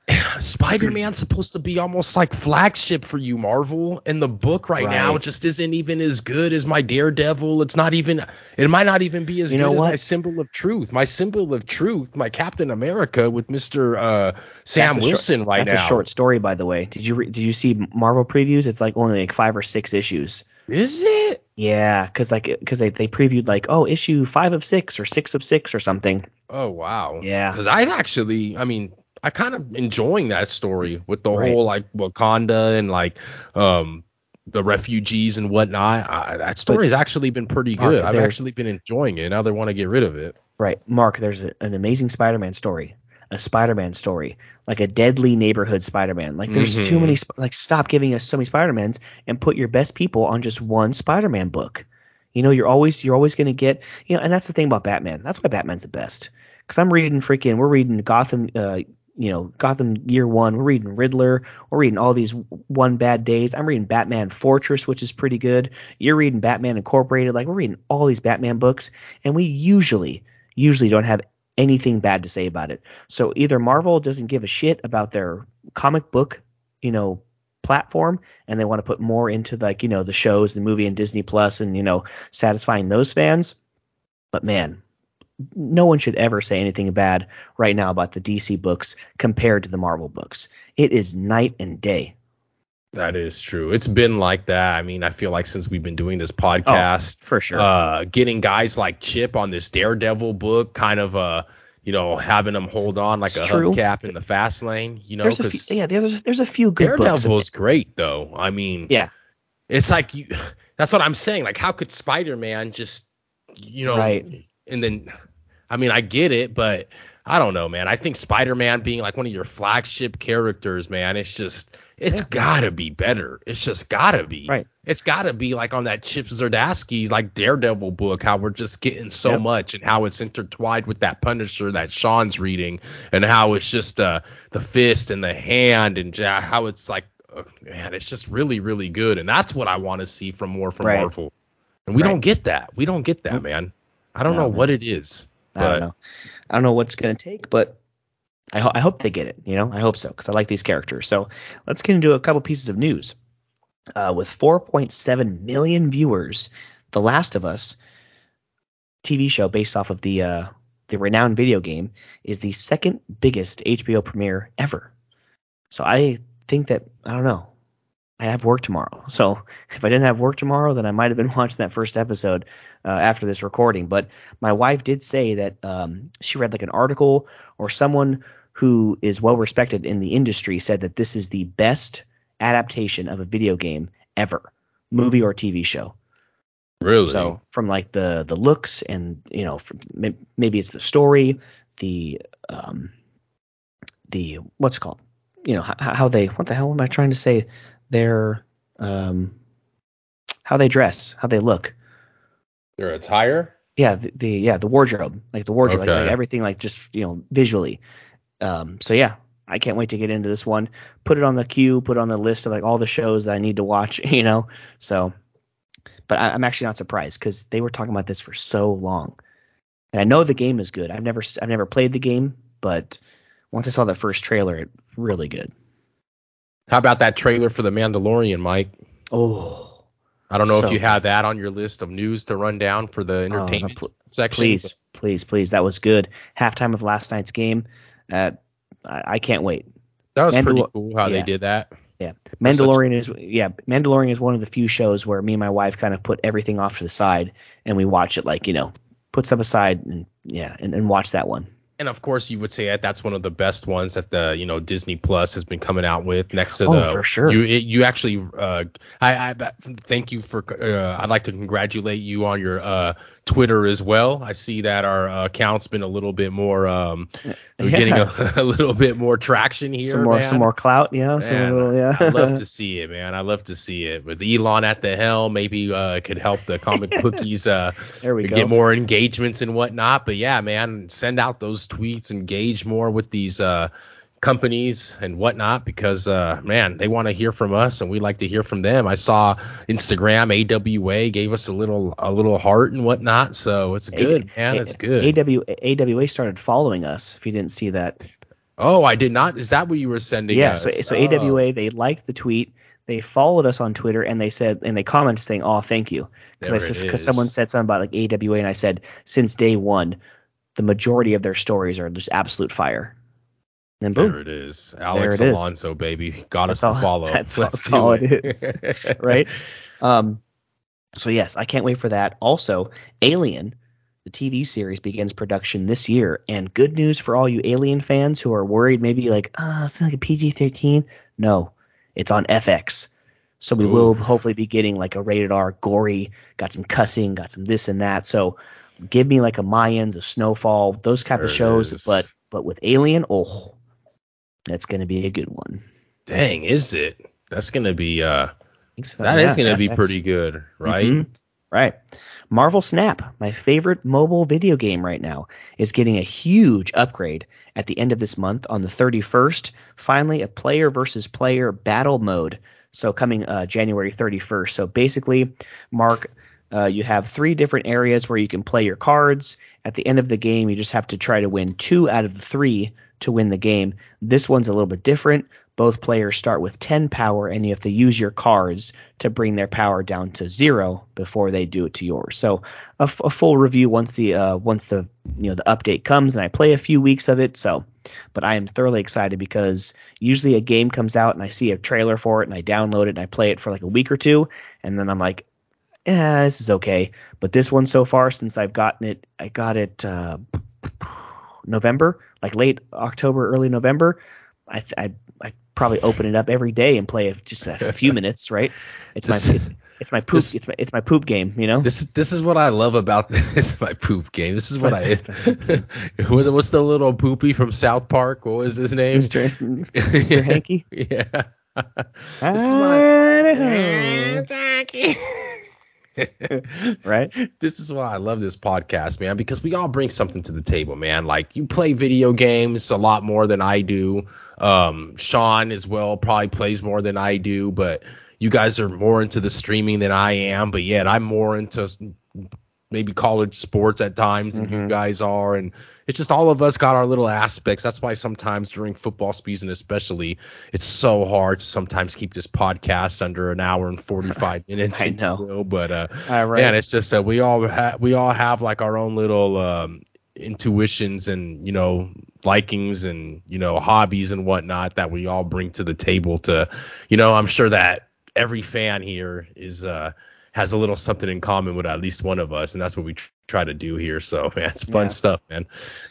Spider-Man's supposed to be almost like flagship for you, Marvel, and the book right, now Right. just isn't even as good as my Daredevil. It's not even. It might not even be as You good know as my symbol of truth. My symbol of truth, my Captain America with Mister uh, Sam That's a short- Wilson right That's now. a short story, by the way. Did you re- did you see Marvel previews? It's like only like five or six issues. Is it? Yeah, because like because they, they previewed like oh issue five of six or six of six or something. Oh wow. Yeah. Because I actually, I mean, I kind of enjoying that story with the Right. whole like Wakanda and like um the refugees and whatnot. I, that story's actually been pretty Mark, good. I've actually been enjoying it. Now they want to get rid of it. Right, Mark. There's a, an amazing Spider-Man story, a Spider-Man story, like a deadly neighborhood Spider-Man. Like there's too Mhm. many. Sp- like stop giving us so many Spider-Mans and put your best people on just one Spider-Man book. You know, you're always you're always gonna get you know, and that's the thing about Batman. That's why Batman's the best. Because I'm reading freaking, we're reading Gotham. Uh, you know, Gotham Year One. We're reading Riddler. We're reading all these One Bad Days. I'm reading Batman Fortress, which is pretty good. You're reading Batman Incorporated. Like we're reading all these Batman books, and we usually usually don't have anything bad to say about it. So either Marvel doesn't give a shit about their comic book, you know, platform and they want to put more into like, you know, the shows, the movie and Disney Plus and, you know, satisfying those fans. But man, no one should ever say anything bad right now about the DC books compared to the Marvel books. It is night and day. That is true. It's been like that. I mean, I feel like since we've been doing this podcast, For sure. uh, getting guys like Chip on this Daredevil book, kind of uh, you know, having them hold on like It's a true. hubcap in the fast lane. You know, there's a because few, yeah, there's there's a few good books. Daredevil's great though. I mean, Yeah. it's like you. That's what I'm saying. Like, how could Spider-Man just, you know, Right. And then, I mean, I get it, but I don't know, man. I think Spider-Man being like one of your flagship characters, man, it's just, it's Yeah. gotta be better. It's just gotta be. Right. It's gotta be like on that Chip Zdarsky's like Daredevil book, how we're just getting so Yep. much and how it's intertwined with that Punisher that Sean's reading and how it's just uh the fist and the hand and ja- how it's like, uh, man, it's just really, really good. And that's what I want to see from more from Right. Marvel. And we Right. don't get that. We don't get that, man. I don't No, know what it is. I don't know. I don't know what's going to take, but I, ho- I hope they get it. You know, I hope so because I like these characters. So let's get into a couple pieces of news. Uh, with 4.7 million viewers, The Last of Us TV show based off of the uh, the renowned video game is the second biggest HBO premiere ever. So I think that I don't know. I have work tomorrow. So if I didn't have work tomorrow, then I might have been watching that first episode uh, after this recording. But my wife did say that um, she read like an article or someone who is well respected in the industry said that this is the best adaptation of a video game ever, movie or TV show. Really? So from like the the looks and you know from, maybe it's the story, the um the what's it called you know how, how they what the hell am I trying to say their um how they dress how they look. Their attire? Yeah the, the yeah the wardrobe like the wardrobe Okay. like, like everything like just you know visually. Um so yeah I can't wait to get into this one. Put it on the queue put it on the list of like all the shows that I need to watch you know? So but I, I'm actually not surprised because they were talking about this for so long. And I know the game is good. I've never I've never played the game but once I saw the first trailer it's really good how about that trailer for the mandalorian mike? Oh i don't know So if you have that on your list of news to run down for the entertainment pl- section. please please please that was good. Halftime of last night's game uh, I, I can't wait. That was pretty cool how they did that. Yeah, Mandalorian is yeah, Mandalorian is one of the few shows where me and my wife kind of put everything off to the side and we watch it like you know put stuff aside and yeah and, and watch that one. And of course you would say that that's one of the best ones that the you know Disney Plus has been coming out with next to Oh, the for sure. you it, you actually uh I I thank you for uh, I'd like to congratulate you on your uh Twitter as well. I see that our uh, account's been a little bit more um we're getting a, a little bit more traction here. some more man. some more clout, you know, Man, little yeah. I love to see it, man. I love to see it. With Elon at the helm, maybe uh, it could help the comic cookies uh, there we go. get more engagements and whatnot. But yeah, man, send out those tweets, engage more with these uh, companies and whatnot because uh, man, they want to hear from us and we like to hear from them. I saw Instagram AWA gave us a little a little heart and whatnot, so it's good, man. It's good. AW, AWA started following us. If you didn't see that, oh, I did not. Is that what you were sending? yeah. us? So so Oh. AWA they liked the tweet. They followed us on Twitter and they said and they commented saying, "Oh, thank you," because someone said something about like AWA and I said since day one, the majority of their stories are just absolute fire. And boom, There it is. Alex it is. Alonso, baby. Got That's us to follow. that's Let's all do it is, right? Um, so yes, I can't wait for that. Also, Alien, the TV series, begins production this year, and good news for all you Alien fans who are worried, maybe like, ah, it's like a PG-13. No, it's on FX, so we will hopefully be getting like a rated R, gory, got some cussing, got some this and that. So give me like a Mayans, a Snowfall, those kind of shows. is. But but with Alien, oh, that's gonna be a good one. Dang, is it? That's gonna be uh for that is yeah, gonna be pretty good, right? Mhm. Right. Marvel Snap, my favorite mobile video game right now, is getting a huge upgrade at the end of this month on the 31st. Finally, a player versus player battle mode. So coming uh, January 31st. So basically, Mark, uh, you have three different areas where you can play your cards. At the end of the game, you just have to try to win two out of the three to win the game. This one's a little bit different. Both players start with 10 power, and you have to use your cards to bring their power down to zero before they do it to yours. So a, f- a full review once the uh, once the you know the update comes, and I play a few weeks of it. So, but I am thoroughly excited because usually a game comes out and I see a trailer for it and I download it and I play it for like a week or two, and then I'm like, yeah, this is okay. But this one so far, since I've gotten it, I got it uh, November, like late October, early November. I, th- I I probably open it up every day and play it just a few minutes, right? It's my it's, it's my poop this- it's my it's my poop game, you know. This this is what I love about this my poop game. This is It's what my- I what- what's the little poopy from South Park? What was his name? Mr. Mr. Hanky. Yeah. Ah. this is Idaho. Right? this is why I love this podcast, man, because we all bring something to the table, man. Like you play video games a lot more than I do. Um, Sean as well probably plays more than I do, but you guys are more into the streaming than I am. But yet I'm more into maybe college sports at times than you Mhm. guys are, and it's just all of us got our little aspects. That's why sometimes during football season, especially, it's so hard to sometimes keep this podcast under an hour and 45 minutes. I if you know. but uh, All right. Man, it's just that we all ha- we all have like our own little um, intuitions and you know likings and you know hobbies and whatnot that we all bring to the table. To you know, I'm sure that every fan here is uh has a little something in common with at least one of us, and that's what we tr- try to do here. So man, it's fun Yeah. stuff, man.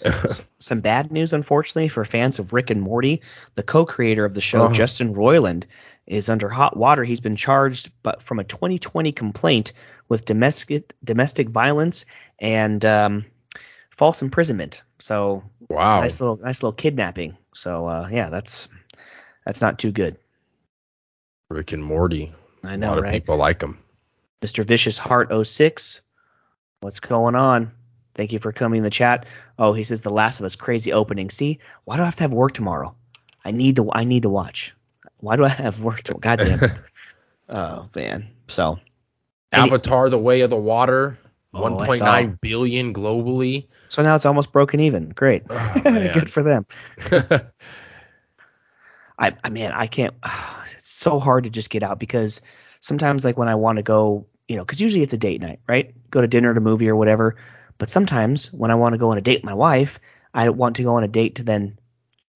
Some bad news, unfortunately, for fans of Rick and Morty. The co-creator of the show, Oh. Justin Roiland, is under hot water. He's been charged, but from a 2020 complaint with domestic domestic violence and um, false imprisonment. So wow. nice little nice little kidnapping. So uh, yeah, that's that's not too good. Rick and Morty. I know, a lot of right? people like them. Mr. Vicious Heart 06. What's going on? Thank you for coming in the chat. Oh, he says The Last of Us crazy opening. See, why do I have to have work tomorrow? I need to I need to watch. Why do I have work tomorrow? God damn it. oh man. So Avatar: The Way of the Water. Oh, 1.9 billion globally. so now it's almost broken even. Great. Oh. Good for them. I, I man, I can't. It's so hard to just get out because sometimes, like when I want to go, you know, because usually it's a date night, right? Go to dinner, to movie, or whatever. But sometimes when I want to go on a date with my wife, I want to go on a date to then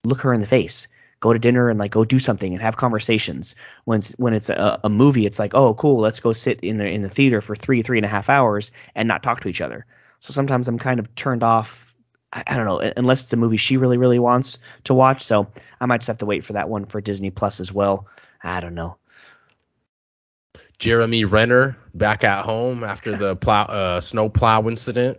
look her in the face, go to dinner and like go do something and have conversations. When it's, when it's a, a movie, it's like, oh, cool, let's go sit in the in the theater for three three and a half hours and not talk to each other. So sometimes I'm kind of turned off. I, I don't know, unless it's a movie she really really wants to watch. So I might just have to wait for that one for Disney Plus as well. I don't know. Jeremy Renner back at home after the plow uh, snow plow incident.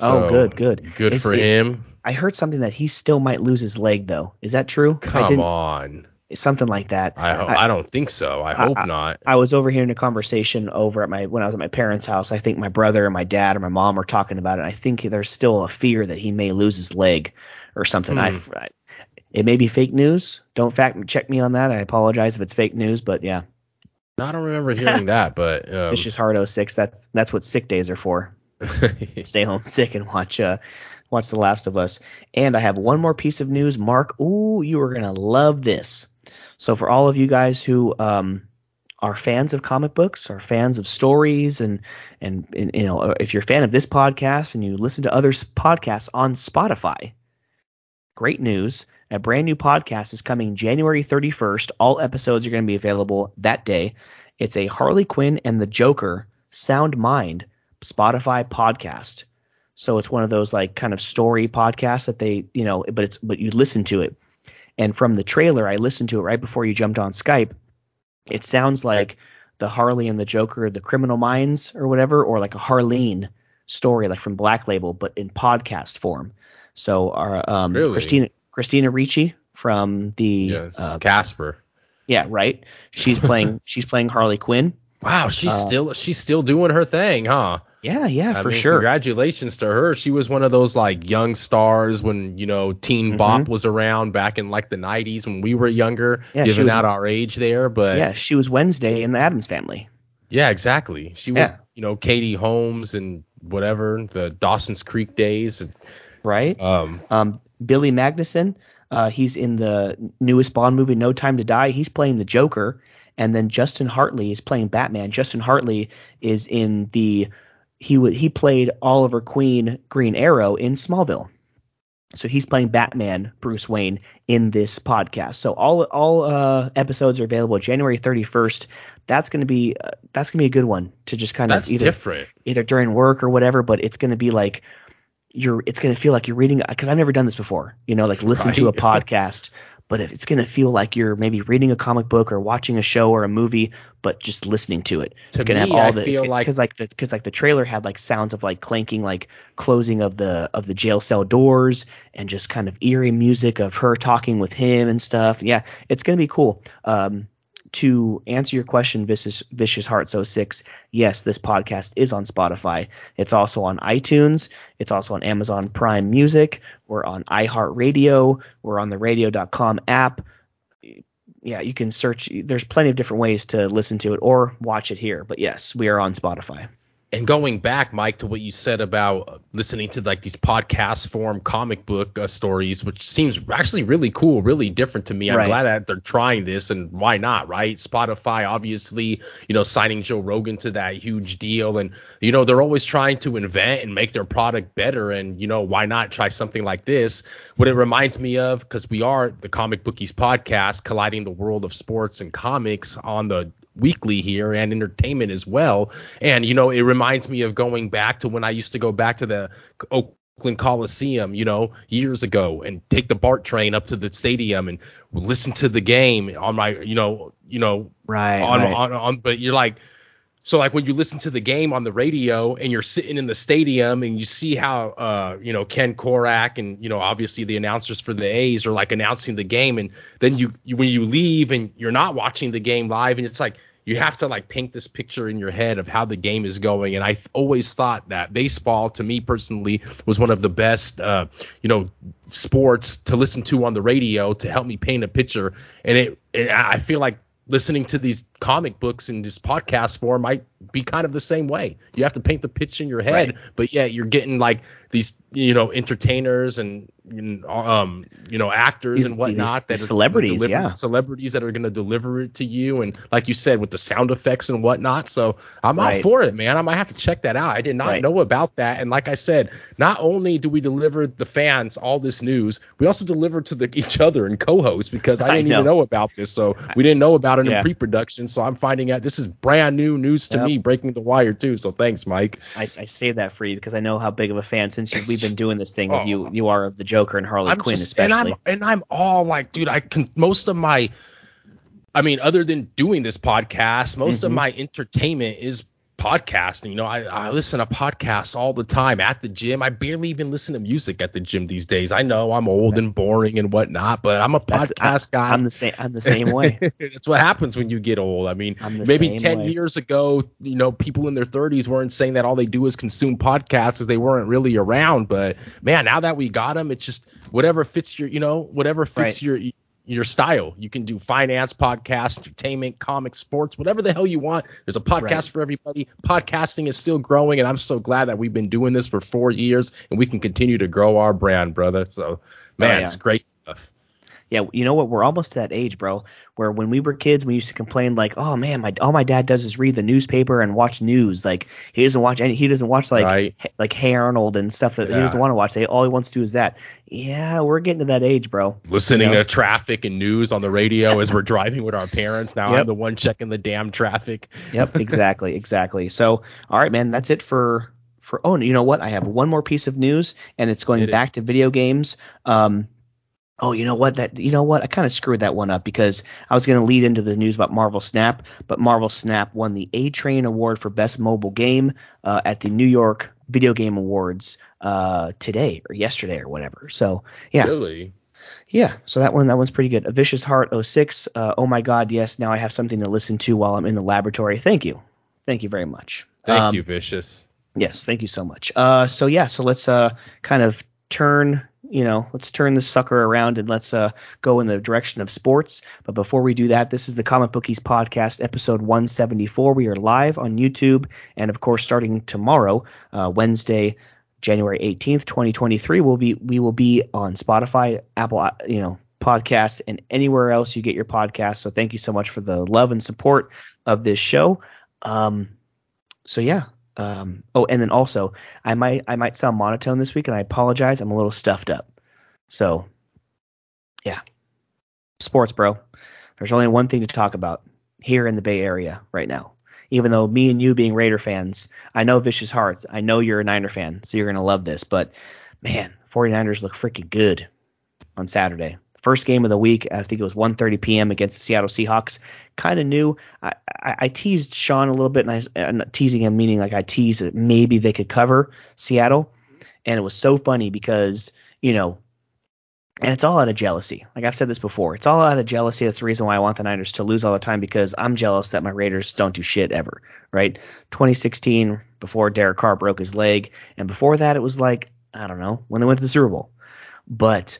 Oh, good, good. Good Is for it- him. I heard something that he still might lose his leg though. Is that true? Come on. Something like that. I, ho- I- I don't think so. I hope not. I was overhearing a conversation over at my when I was at my parents' house. I think my brother and my dad or my mom were talking about it. I think there's still a fear that he may lose his leg or something. Hmm. I- it may be fake news. Don't fact check me on that. I apologize if it's fake news, but yeah, I don't remember hearing that, but um, it's just hard 06. That's that's what sick days are for. Stay home sick and watch uh watch The Last of Us. And I have one more piece of news, Mark. Ooh, you are gonna love this. So for all of you guys who um are fans of comic books, are fans of stories, and, and and you know if you're a fan of this podcast and you listen to other podcasts on Spotify, great news! A brand new podcast is coming January 31st. All episodes are going to be available that day. It's a Harley Quinn and the Joker Sound Mind Spotify podcast. So it's one of those like kind of story podcasts that they, you know, but it's but you listen to it. And from the trailer, I listened to it right before you jumped on Skype. It sounds like the Harley and the Joker, the Criminal Minds or whatever, or like a Harleen story, like from Black Label, but in podcast form. So our um, Really? Christina Christina Ricci from the yes, uh, Casper. yeah right, she's playing she's playing Harley Quinn. Wow, she's uh, still she's still doing her thing, huh? Yeah, yeah, I for mean, sure. Congratulations to her. She was one of those like young stars when you know Teen Mhm. Bop was around back in like the 90s when we were younger, Yeah, giving was- out our age there. But Yeah, she was Wednesday in the Addams Family. Yeah, exactly. She was, Yeah. you know, Katie Holmes and whatever the Dawson's Creek days. Right? Um, Um, Billy Magnussen, uh, he's in the newest Bond movie, No Time to Die. He's playing the Joker, and then Justin Hartley is playing Batman. Justin Hartley is in the he would he played Oliver Queen Green Arrow in Smallville. So he's playing Batman Bruce Wayne in this podcast. So all all uh, episodes are available January 31st. That's going to be uh, that's going to be a good one to just kind of either different. either during work or whatever, but it's going to be like you're it's going to feel like you're reading because I've never done this before. You know, like listen to a podcast, but it's going to feel like you're maybe reading a comic book or watching a show or a movie, but just listening to it. To it's going to have all I the feel like- because like the because like the trailer had like sounds of like clanking like closing of the of the jail cell doors and just kind of eerie music of her talking with him and stuff. Yeah, it's going to be cool. Um, to answer your question, Vicious, Vicious Hearts 06, yes, this podcast is on Spotify. It's also on iTunes. It's also on Amazon Prime Music. We're on iHeartRadio. We're on the radio.com app. Yeah, you can search. There's plenty of different ways to listen to it or watch it here. But yes, we are on Spotify. And going back, Mike, to what you said about listening to like these podcast form comic book uh, stories, which seems actually really cool, really different to me. I'm Right. glad that they're trying this, and why not, right? Spotify, obviously, you know, signing Joe Rogan to that huge deal, and you know, they're always trying to invent and make their product better, and you know, why not try something like this? What it reminds me of, because we are the Comic Bookies podcast, colliding the world of sports and comics on the weekly here and entertainment as well. And you know, it reminds me of going back to when I used to go back to the Oakland Coliseum, you know, years ago, and take the BART train up to the stadium and listen to the game on my, you know, you know, right on right. on, on but you're like so like when you listen to the game on the radio and you're sitting in the stadium and you see how uh you know Ken Korach and you know obviously the announcers for the A's are like announcing the game and then you, you when you leave and you're not watching the game live and it's like you have to like paint this picture in your head of how the game is going. And I th- always thought that baseball to me personally was one of the best uh you know sports to listen to on the radio to help me paint a picture. And it, it I feel like listening to these comic books in this podcast form might be kind of the same way. You have to paint the picture in your head, Right. but yeah, you're getting like these, you know, entertainers and um, you know, actors These- and whatnot these- that celebrities, deliver- yeah. celebrities that are going to deliver it to you, and like you said, with the sound effects and whatnot. So I'm all Right. for it, man. I might have to check that out. I did not Right. know about that, and like I said, not only do we deliver the fans all this news, we also deliver to the, each other and co-hosts because I I didn't know. even know about this. So we didn't know about it Yeah. in pre-production. So I'm finding out this is brand new news to Yep. me, breaking the wire too. So thanks, Mike. I, I say that for you because I know how big of a fan since you, we've been doing this thing of Oh. you you are of the Joker and Harley I'm Quinn just, and especially. I'm and I'm all like, dude, I can most of my I mean, other than doing this podcast, most of Mhm. my entertainment is podcasting. You know, I, I listen to podcasts all the time at the gym. I barely even listen to music at the gym these days. I know I'm old and boring and whatnot, but I'm a That's- podcast guy. I'm the same. I'm the same way. That's what happens when you get old. I mean, maybe 10 way. years ago, you know, people in their 30s weren't saying that all they do is consume podcasts because they weren't really around. But man, now that we got them, it's just whatever fits your, you know, whatever fits Right. your your style. You can do finance, podcast, entertainment, comics, sports, whatever the hell you want. There's a podcast Right. for everybody. Podcasting is still growing, and I'm so glad that we've been doing this for four years and we can continue to grow our brand, brother. So, man, Oh, yeah. it's great stuff. Yeah, you know what? We're almost to that age, bro, where when we were kids, we used to complain like, "Oh man, my all my dad does is read the newspaper and watch news. Like he doesn't watch any, he doesn't watch like Right. like Hey Arnold and stuff that he doesn't want to watch. They all he wants to do is that. Yeah, we're getting to that age, bro. listening You know? to traffic and news on the radio as we're driving with our parents. Now Yep. I'm the one checking the damn traffic. Yep, exactly, exactly. So, all right, man, that's it for for. Oh, and you know what? I have one more piece of news, and it's going it. back to video games. Um, oh, you know what? That you know what? I kind of screwed that one up because I was going to lead into the news about Marvel Snap, but Marvel Snap won the A Train Award for Best Mobile Game uh, at the New York Video Game Awards uh, today or yesterday or whatever. So, yeah, Really? yeah, so that one that one's pretty good. A Vicious Heart 06. Uh, oh my God, yes. Now I have something to listen to while I'm in the laboratory. Thank you, thank you very much. Thank Um, you, Vicious. Yes, thank you so much. Uh, so yeah, so let's uh kind of turn, you know, let's turn this sucker around and let's uh go in the direction of sports. But before we do that, this is the Comic Bookies podcast, episode 174. We are live on YouTube, and of course, starting tomorrow, uh, Wednesday. January 18th, 2023 we'll be we will be on Spotify, Apple, uh, you know, podcast and anywhere else you get your podcast. So thank you so much for the love and support of this show. Um so yeah. Um oh and then also I might I might sound monotone this week and I apologize. I'm a little stuffed up. So yeah. Sports, bro. There's only one thing to talk about here in the Bay Area right now. Even though me and you being Raider fans, I know Vicious Hearts. I know you're a Niner fan, so you're to love this. But man, 49ers look freaking good on Saturday. First game of the week, I think it was 1:30 p.m. against the Seattle Seahawks. Kind of new. I, I, I teased Sean a little bit, and I and teasing him meaning like I teased that maybe they could cover Seattle, and it was so funny because you know, and it's all out of jealousy. Like I've said this before, it's all out of jealousy. That's the reason why I want the Niners to lose all the time because I'm jealous that my Raiders don't do shit ever. Right? 2016, before Derek Carr broke his leg, and before that, it was like I don't know when they went to the Super Bowl, but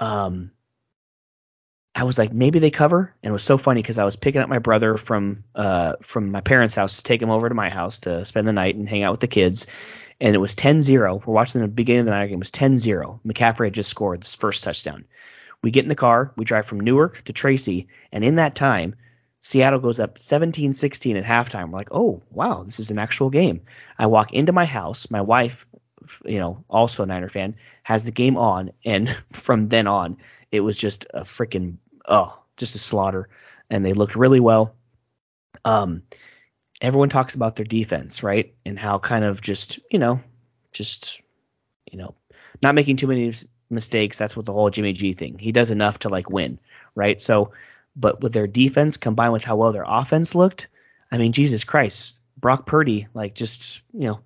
um. I was like, maybe they cover, and it was so funny because I was picking up my brother from uh from my parents' house to take him over to my house to spend the night and hang out with the kids, and it was 10-0. We're watching the beginning of the night game. It was 10-0. McCaffrey had just scored his first touchdown. We get in the car, we drive from Newark to Tracy, and in that time, Seattle goes up 17-16 at halftime. We're like, oh wow, this is an actual game. I walk into my house. My wife, you know, also a Niner fan, has the game on, and from then on, it was just a freaking oh, just a slaughter. And they looked really well. Um, everyone talks about their defense, right? And how kind of just, you know, just, you know, not making too many mistakes. That's what the whole Jimmy G thing. He does enough to like win, right? So, but with their defense combined with how well their offense looked, I mean, Jesus Christ, Brock Purdy, like just, you know,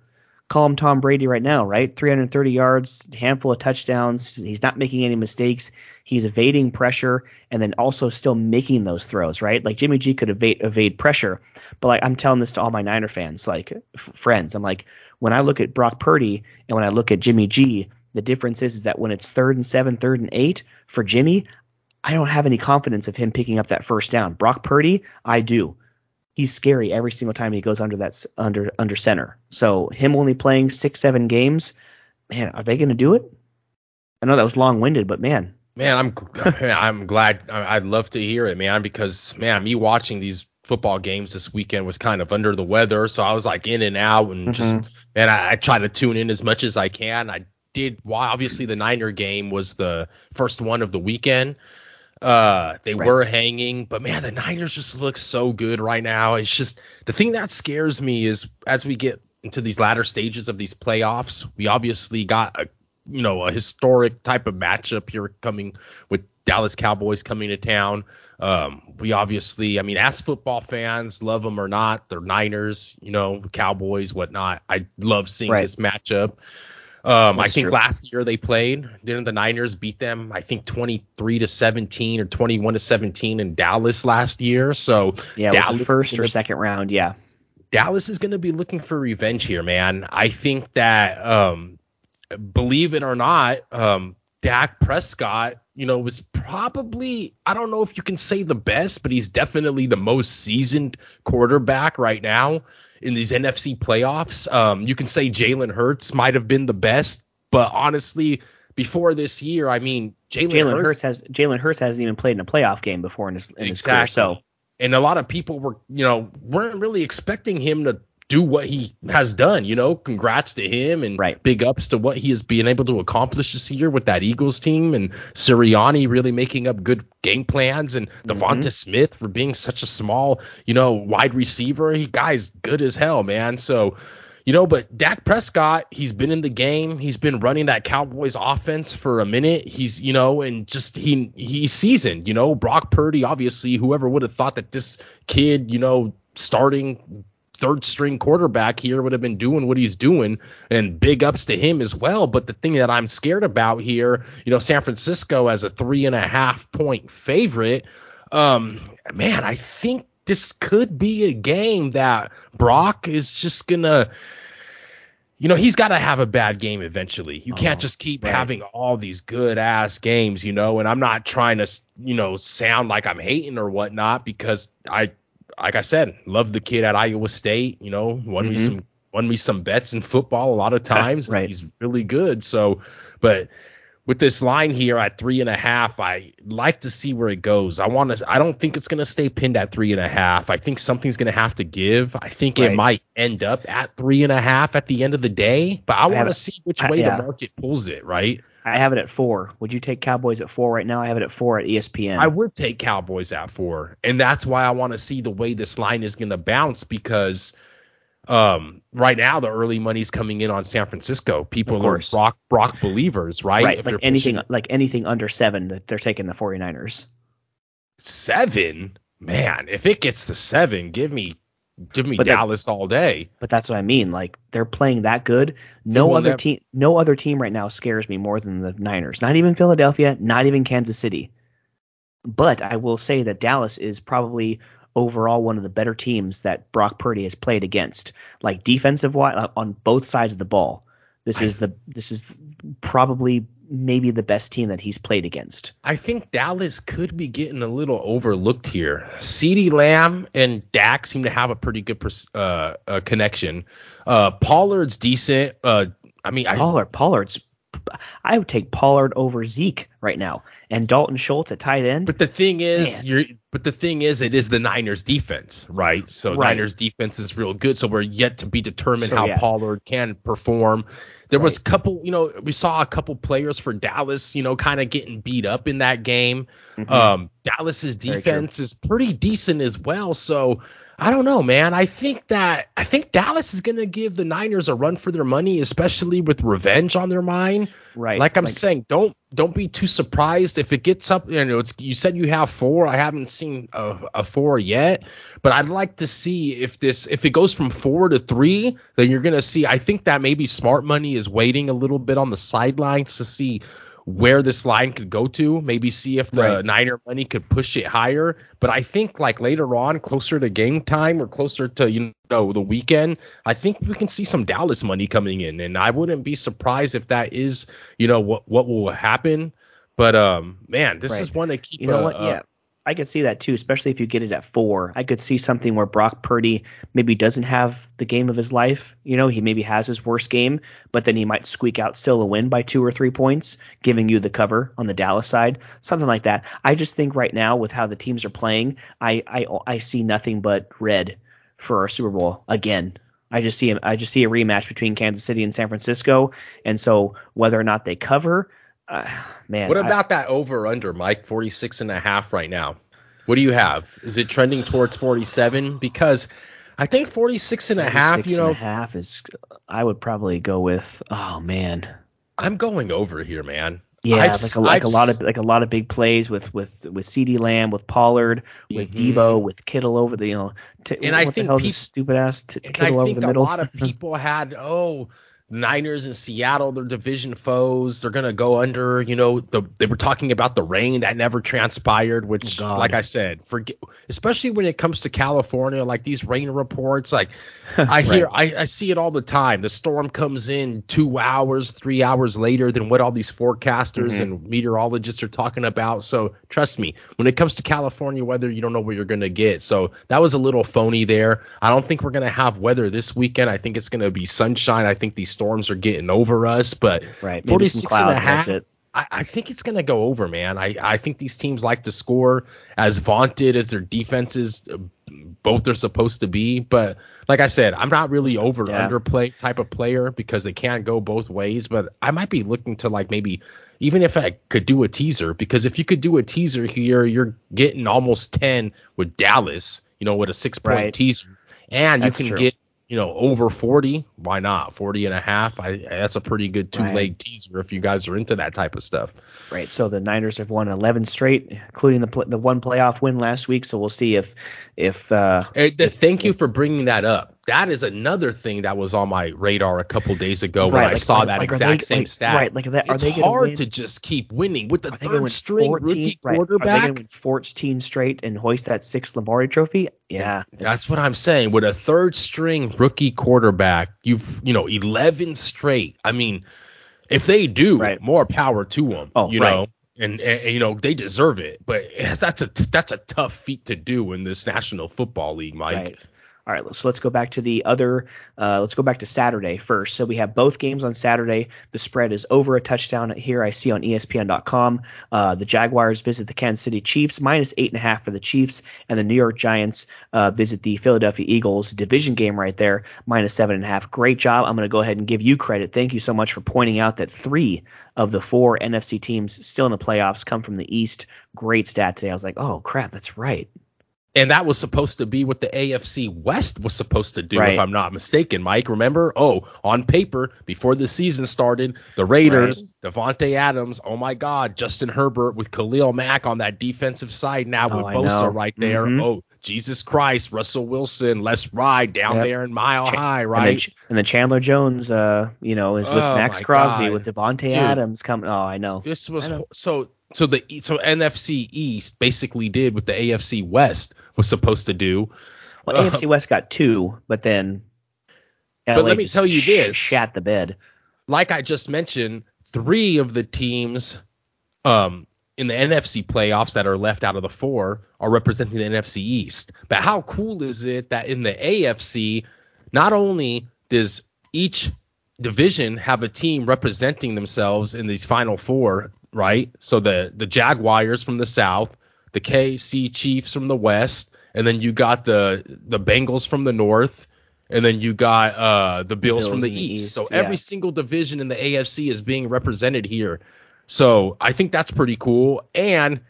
call him Tom Brady right now, right? 330 yards, handful of touchdowns. He's not making any mistakes. He's evading pressure and then also still making those throws, right? Like Jimmy G could evade evade pressure, but like I'm telling this to all my Niner fans, like f- friends, I'm like when I look at Brock Purdy and when I look at Jimmy G, the difference is, is that when it's third and seven, third and eight for Jimmy, I don't have any confidence of him picking up that first down. Brock Purdy, I do he's scary every single time he goes under that under under center. So him only playing six seven games, man, are they going to do it? I know that was long winded, but man. Man, I'm I'm glad. I'd love to hear it, man, because man, me watching these football games this weekend was kind of under the weather, so I was like in and out, and mm-hmm. just man, I, I try to tune in as much as I can. I did. Well, obviously the Niner game was the first one of the weekend. Uh, they right. were hanging, but man, the Niners just look so good right now. It's just the thing that scares me is as we get into these latter stages of these playoffs, we obviously got a you know a historic type of matchup here coming with Dallas Cowboys coming to town. Um, we obviously, I mean, as football fans, love them or not, they're Niners, you know, Cowboys, whatnot. I love seeing right. this matchup. Um, I think true. last year they played. Didn't the Niners beat them? I think 23 to 17 or 21 to 17 in Dallas last year. So yeah, Dallas first or second round. Yeah, Dallas is going to be looking for revenge here, man. I think that, um, believe it or not, um, Dak Prescott, you know, was probably I don't know if you can say the best, but he's definitely the most seasoned quarterback right now in these NFC playoffs. Um, you can say Jalen Hurts might have been the best, but honestly, before this year, I mean, Jalen Hurts, Hurts, has Jalen Hurts hasn't even played in a playoff game before in his, in exactly. his career. So, and a lot of people were, you know, weren't really expecting him to do what he has done. You know, congrats to him and right. big ups to what he has been able to accomplish this year with that Eagles team and Sirianni really making up good game plans and mm-hmm. Devonta Smith for being such a small, you know, wide receiver. He guy's good as hell, man. So. You know, but Dak Prescott, he's been in the game. He's been running that Cowboys offense for a minute. He's, you know, and just he he's seasoned. You know, Brock Purdy, obviously, whoever would have thought that this kid, you know, starting third string quarterback here would have been doing what he's doing and big ups to him as well but the thing that i'm scared about here you know san francisco as a three and a half point favorite um man i think this could be a game that brock is just gonna you know he's got to have a bad game eventually you can't oh, just keep right. having all these good ass games you know and i'm not trying to you know sound like i'm hating or whatnot because i like I said, love the kid at Iowa State. You know, won mm-hmm. me some won me some bets in football a lot of times. right. He's really good. So, but with this line here at three and a half, I like to see where it goes. I want to. I don't think it's going to stay pinned at three and a half. I think something's going to have to give. I think right. it might end up at three and a half at the end of the day. But I, I want to see which way yeah. the market pulls it. Right. I have it at four. Would you take Cowboys at four right now? I have it at four at ESPN. I would take Cowboys at four, and that's why I want to see the way this line is going to bounce because um, right now the early money's coming in on San Francisco. People are Brock Brock believers, right? Right. If like anything pushing, like anything under seven, that they're taking the 49ers. Seven, man. If it gets to seven, give me Give me but Dallas all day. But that's what I mean. Like they're playing that good. No other team no other team right now scares me more than the Niners. Not even Philadelphia, not even Kansas City. But I will say that Dallas is probably overall one of the better teams that Brock Purdy has played against. Like defensive wise uh, on both sides of the ball. This is the this is probably maybe the best team that he's played against. I think Dallas could be getting a little overlooked here. CeeDee Lamb and Dak seem to have a pretty good uh, uh, connection. Uh, Pollard's decent. Uh, I mean, Pollard, I, Pollard's. I would take Pollard over Zeke right now, and Dalton Schultz at tight end. But the thing is, Man. you're. But the thing is, it is the Niners defense, right? So right. Niners defense is real good. So we're yet to be determined so, how yeah. Pollard can perform. There right. was a couple, you know, we saw a couple players for Dallas, you know, kind of getting beat up in that game. Mm-hmm. Um, Dallas's defense is pretty decent as well. So I don't know, man. I think that I think Dallas is going to give the Niners a run for their money, especially with revenge on their mind. Right. Like I'm Like- saying, don't don't be too surprised if it gets up. You know, it's you said you have four. I haven't seen a, a four yet, but I'd like to see if this if it goes from four to three, then you're gonna see. I think that maybe smart money is waiting a little bit on the sidelines to see where this line could go to. Maybe see if the Right. Niner money could push it higher. But I think like later on, closer to game time or closer to you know the weekend, I think we can see some Dallas money coming in, and I wouldn't be surprised if that is you know what what will happen. But um, man, this Right. is one to keep. You know a- what? Yeah. I could see that too, especially if you get it at four. I could see something where Brock Purdy maybe doesn't have the game of his life. You know, he maybe has his worst game, but then he might squeak out still a win by two or three points, giving you the cover on the Dallas side, something like that. I just think right now with how the teams are playing, I I, I see nothing but red for our Super Bowl again. I just see I just see a rematch between Kansas City and San Francisco, and so whether or not they cover, uh, man. What I- about that over under, Mike? 46 and a half right now. What do you have? Is it trending towards 47? Because I think 46 and a half, 46 you and know, a half is I would probably go with oh man. I'm going over here, man. Yeah, I've- like a, like a lot of like a lot of big plays with with with CeeDee Lamb, with Pollard, with Mhm. Debo, with Kittle over the you know. T- And what I the think hell's peop- stupid ass t- Kittle I over think the a lot of people had, oh, Niners and Seattle, they're division foes. They're gonna go under. You know, the, they were talking about the rain that never transpired, which, God. like I said, forget. Especially when it comes to California, like these rain reports, like I hear, I, I see it all the time. The storm comes in two hours, three hours later than what all these forecasters Mhm. and meteorologists are talking about. So trust me, when it comes to California weather, you don't know what you're gonna get. So that was a little phony there. I don't think we're gonna have weather this weekend. I think it's gonna be sunshine. I think these storms are getting over us, but right, maybe some 46 and a half. It. I, I think it's going to go over, man. I, I think these teams like to score as vaunted as their defenses both are supposed to be. But like I said, I'm not really over Yeah. underplay type of player because they can't go both ways. But I might be looking to like maybe even if I could do a teaser because if you could do a teaser here, you're getting almost 10 with Dallas, you know, with a six point Right. teaser. And That's you can true. get you know, over 40, why not? 40 and a half. I that's a pretty good two leg Right. teaser if you guys are into that type of stuff. Right. So the Niners have won 11 straight, including the the one playoff win last week. So we'll see if if uh, Hey, th- thank you for bringing that up. That is another thing that was on my radar a couple days ago when Right, I saw like- that like, exact they- same like- stat. right, like, are they- are it's they hard win- to just keep winning with the are they third string 14 rookie right, Are they quarterback. going to win 14 straight and hoist that sixth Lombardi Trophy? Yeah, That's what I'm saying. With a third string rookie quarterback, you've you know 11 straight. I mean, if they do, Right. more power to them. Oh, you right. know, and, and you know they deserve it. But that's a that's a tough feat to do in this National Football League, Mike. Right. All right, so let's go back to the other. Uh, let's go back to Saturday first. So we have both games on Saturday. The spread is over a touchdown here. I see on ESPN.com. Uh, the Jaguars visit the Kansas City Chiefs minus eight and a half for the Chiefs, and the New York Giants uh, visit the Philadelphia Eagles. Division game right there, minus seven and a half. Great job. I'm going to go ahead and give you credit. Thank you so much for pointing out that three of the four NFC teams still in the playoffs come from the East. Great stat today. I was like, oh crap, that's right. And that was supposed to be what the AFC West was supposed to do, Right. if I'm not mistaken, Mike. Remember? Oh, on paper, before the season started, the Raiders, Davante Adams, oh my God, Justin Herbert with Khalil Mack on that defensive side now Oh, with I Bosa right there. Mhm. Oh, Jesus Christ, Russell Wilson, let's ride down Yep. there in Mile Cha- High, And then, right? Ch- and then Chandler Jones, uh, you know, is with Oh, Maxx Crosby God. with Davante Dude. Adams coming. Oh, I know. This was know. so so the so NFC East basically did what the AFC West was supposed to do. Well, Uh, AFC West got two, but then. But let me tell you sh- this. Shat the bed. like I just mentioned, three of the teams um, in the NFC playoffs that are left out of the four are representing the NFC East. But how cool is it that in the AFC, not only does each division have a team representing themselves in these final four, right? So the the Jaguars from the South, the KC Chiefs from the West, and then you got the the Bengals from the North, and then you got uh the Bills, Bills from the the East. East, so yeah. every single division in the AFC is being represented here. So I think that's pretty cool. And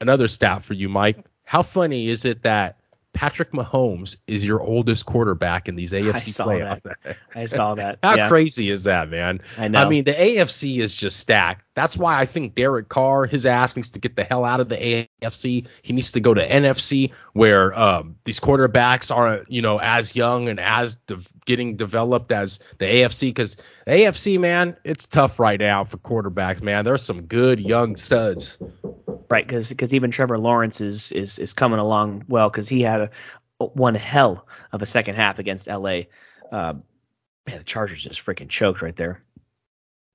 another stat for you, Mike. How funny is it that Patrick Mahomes is your oldest quarterback in these AFC I saw playoffs? that. I saw that. How yeah. crazy is that, man? I know. I mean, the AFC is just stacked. That's why I think Derek Carr, his ass needs to get the hell out of the AFC. He needs to go to NFC, where um, these quarterbacks are, you know, as young and as de- getting developed as the AFC. Because AFC, man, it's tough right now for quarterbacks, man. There's some good young studs. Right, because even Trevor Lawrence is is is coming along well because he had a one hell of a second half against LA. Uh, man, the Chargers just freaking choked right there.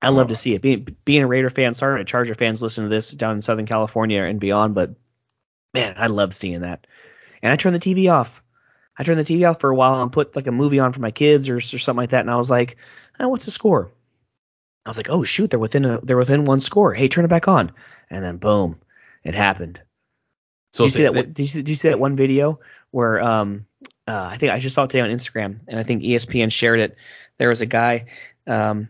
I love to see it. Being being a Raider fan, sorry, Charger fans listen to this down in Southern California and beyond, but man, I love seeing that. And I turned the TV off. I turned the TV off for a while and put like a movie on for my kids or, or something like that, and I was like, oh, what's the score? I was like, oh shoot, they're within a they're within one score. Hey, turn it back on, and then boom, it happened. So did you see that? one- did, you, see- did you see that one video where um uh, I think I just saw it today on Instagram and I think ESPN shared it. There was a guy. Um,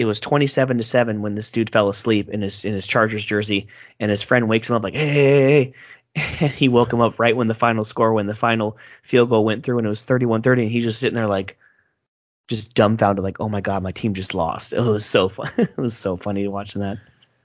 it was 27 to seven when this dude fell asleep in his in his Chargers jersey, and his friend wakes him up like, hey, hey, hey. And he woke him up right when the final score, when the final field goal went through, and it was 31-30, and he's just sitting there like, just dumbfounded, like, oh my god, my team just lost. It was so fun. it was so funny watching that.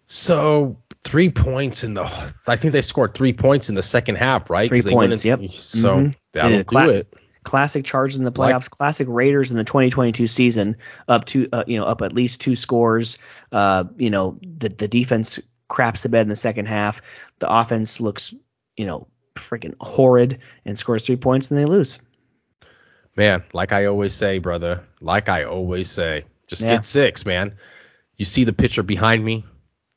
So three points in the, I think they scored three points in the second half, right Three points, in- yep. So Mhm. that'll it cla- do it. Classic Chargers in the Like- playoffs, classic Raiders in the 2022 season, up to uh, you know up at least two scores. Uh, you know the the defense craps the bed in the second half. The offense looks you know freaking horrid and scores three points and they lose. Man, like I always say, brother, like I always say, just Yeah. get six, man. You see the picture behind me?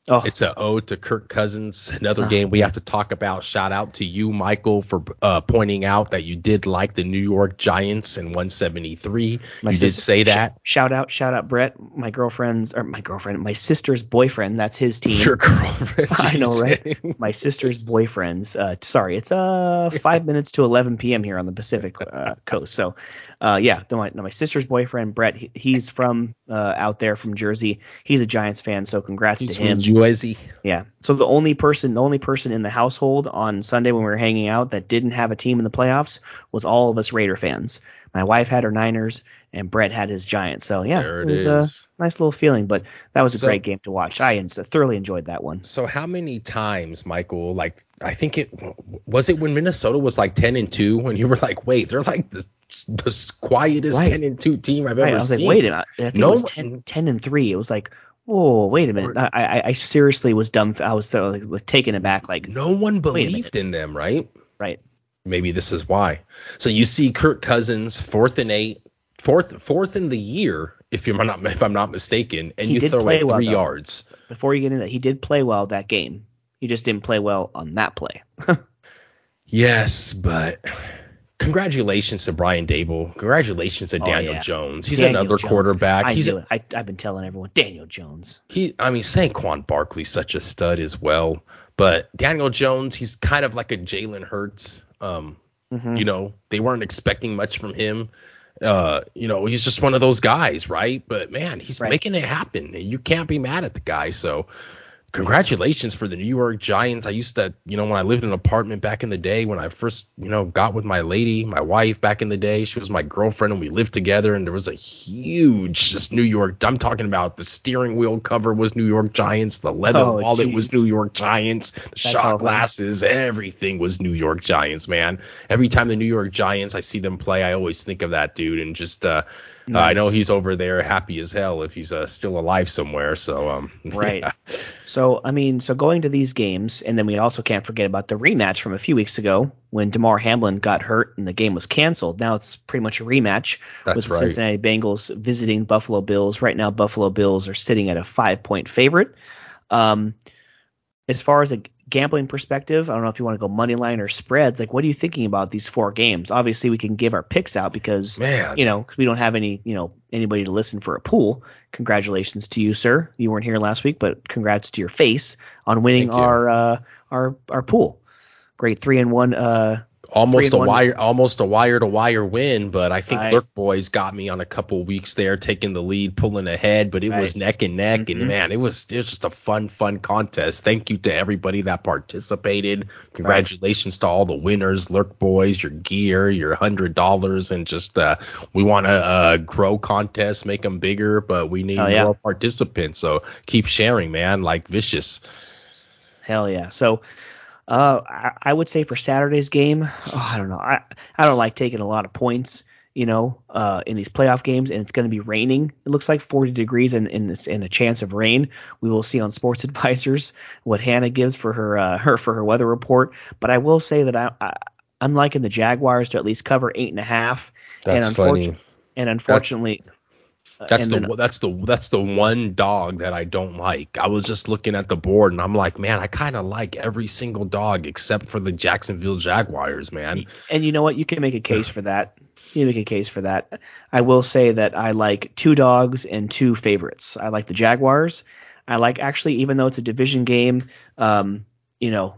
Oh, It's a ode to Kirk Cousins. Another Oh, game we have to talk about. Shout out to you, Michael, for uh, pointing out that you did like the New York Giants in 173. my you did sis- say sh- that. shout out, shout out, Brett, my girlfriend's or my girlfriend, my sister's boyfriend. That's his team. Your girlfriend. I know, right? My sister's boyfriend's. Uh, sorry, it's uh five minutes to 11 p.m. here on the Pacific uh, coast. So, uh, yeah, no, my, no, my sister's boyfriend Brett. He, he's from uh, out there from Jersey. He's a Giants fan, so congrats He's to him. from Jersey. Yeah. So the only person, the only person in the household on Sunday when we were hanging out that didn't have a team in the playoffs was all of us Raider fans. My wife had her Niners, and Brett had his Giants. So yeah, There it it was a nice little feeling. But that was a So- great game to watch. I thoroughly enjoyed that one. So how many times, Michael? Like I think it was it when Minnesota was like 10 and 2 when you were like, wait, they're like the, the quietest Right. 10 and 2 team I've Right, ever I was seen. like, wait a minute. I think No it was 10, 10 and three. It was like, whoa, wait a minute. I, I, I seriously was dumb. I was so like, taken aback. Like, No one Wait a minute. believed in them, right? right. Maybe this is why. So you see Kirk Cousins fourth and eight, fourth fourth in the year, if you're not if I'm not mistaken, and He you throw play like three though. yards. Before you get into that, he did play well that game. He just didn't play well on that play. Yes, but congratulations to Brian Daboll. Congratulations to Oh, Daniel yeah. Jones. He's Daniel another Jones. quarterback. I He's knew. I, I've been telling everyone, Daniel Jones. he I mean Saquon Barkley's such a stud as well. But Daniel Jones, he's kind of like a Jalen Hurts. Um, Mhm. you know, they weren't expecting much from him. Uh, you know, he's just one of those guys, right? But man, he's Right. making it happen. You can't be mad at the guy. So congratulations for the New York Giants. I used to, you know, when I lived in an apartment back in the day, when I first, you know, got with my lady, my wife back in the day, she was my girlfriend and we lived together and there was a huge just New York. I'm talking about the steering wheel cover was New York Giants, the leather Oh, wallet was. New York Giants, the shot glasses, everything was New York Giants, man. Every time the New York Giants, I see them play, I always think of that dude and just, uh, uh, I know he's over there happy as hell if he's uh, still alive somewhere. So, um, Right. yeah. So I mean, so going to these games, and then we also can't forget about the rematch from a few weeks ago when Damar Hamlin got hurt and the game was canceled. Now it's pretty much a rematch That's with the right. Cincinnati Bengals visiting Buffalo Bills. Right now, Buffalo Bills are sitting at a five point favorite. Um, as far as a gambling perspective, I don't know if you want to go money line or spreads. Like, what are you thinking about these four games? Obviously, we can give our picks out because Man. you know, because we don't have any, you know, anybody to listen for a pool. Congratulations to you, sir. You weren't here last week, but congrats to your face on winning Thank you. our uh, our our pool. Great three and one uh, almost a one. wire almost a wire to wire win, but I think Right. Lurk Boys got me on a couple weeks there, taking the lead, pulling ahead, but it was neck and neck, Mhm. and man, it was it was just a fun, fun contest. Thank you to everybody that participated. Congratulations to all the winners, Lurk Boys, your gear, your hundred dollars, and just uh, we want to uh, grow contests, make them bigger, but we need Hell yeah. more participants. So keep sharing, man, like vicious. Hell yeah. So uh, I, I would say for Saturday's game, oh, I don't know. I, I don't like taking a lot of points, you know, uh, in these playoff games, and it's going to be raining. It looks like 40 degrees and, this- and a chance of rain. We will see on Sports Advisors what Hannah gives for her uh, her for her weather report. But I will say that I, I I'm liking the Jaguars to at least cover eight and a half. That's and funny. unfortunately, and unfortunately, uh, That's the then- that's the that's the one dog that I don't like. I was just looking at the board and I'm like, man, I kind of like every single dog except for the Jacksonville Jaguars, man. And you know what? You can make a case for that. You can make a case for that. I will say that I like two dogs and two favorites. I like the Jaguars. I like actually, even though it's a division game, um, you know,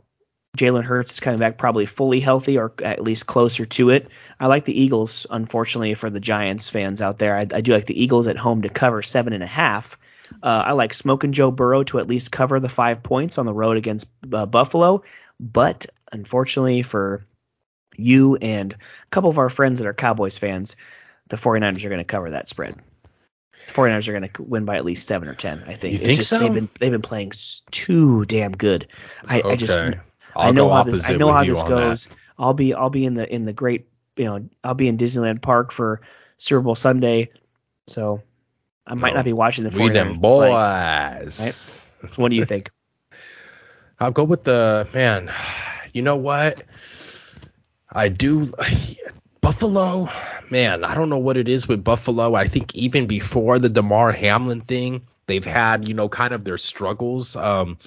Jalen Hurts is coming back probably fully healthy or at least closer to it. I like the Eagles, unfortunately, for the Giants fans out there. I, I do like the Eagles at home to cover seven and a half. Uh, I like Smoking Joe Burrow to at least cover the five points on the road against uh, Buffalo. But unfortunately for you and a couple of our friends that are Cowboys fans, the 49ers are going to cover that spread. The 49ers are going to win by at least seven or ten. I think. You It's think just, so? They've been they've been playing too damn good. I, I just Okay. I I'll know go how this I know how this goes. that. I'll be I'll be in the in the great you know I'll be in Disneyland Park for Super Bowl Sunday, so I might No, not be watching the We 49ers them play. boys. What do you think? I'll go with the man. You know what? I do. Buffalo, man. I don't know what it is with Buffalo. I think even before the Damar Hamlin thing, they've had you know kind of their struggles. Um,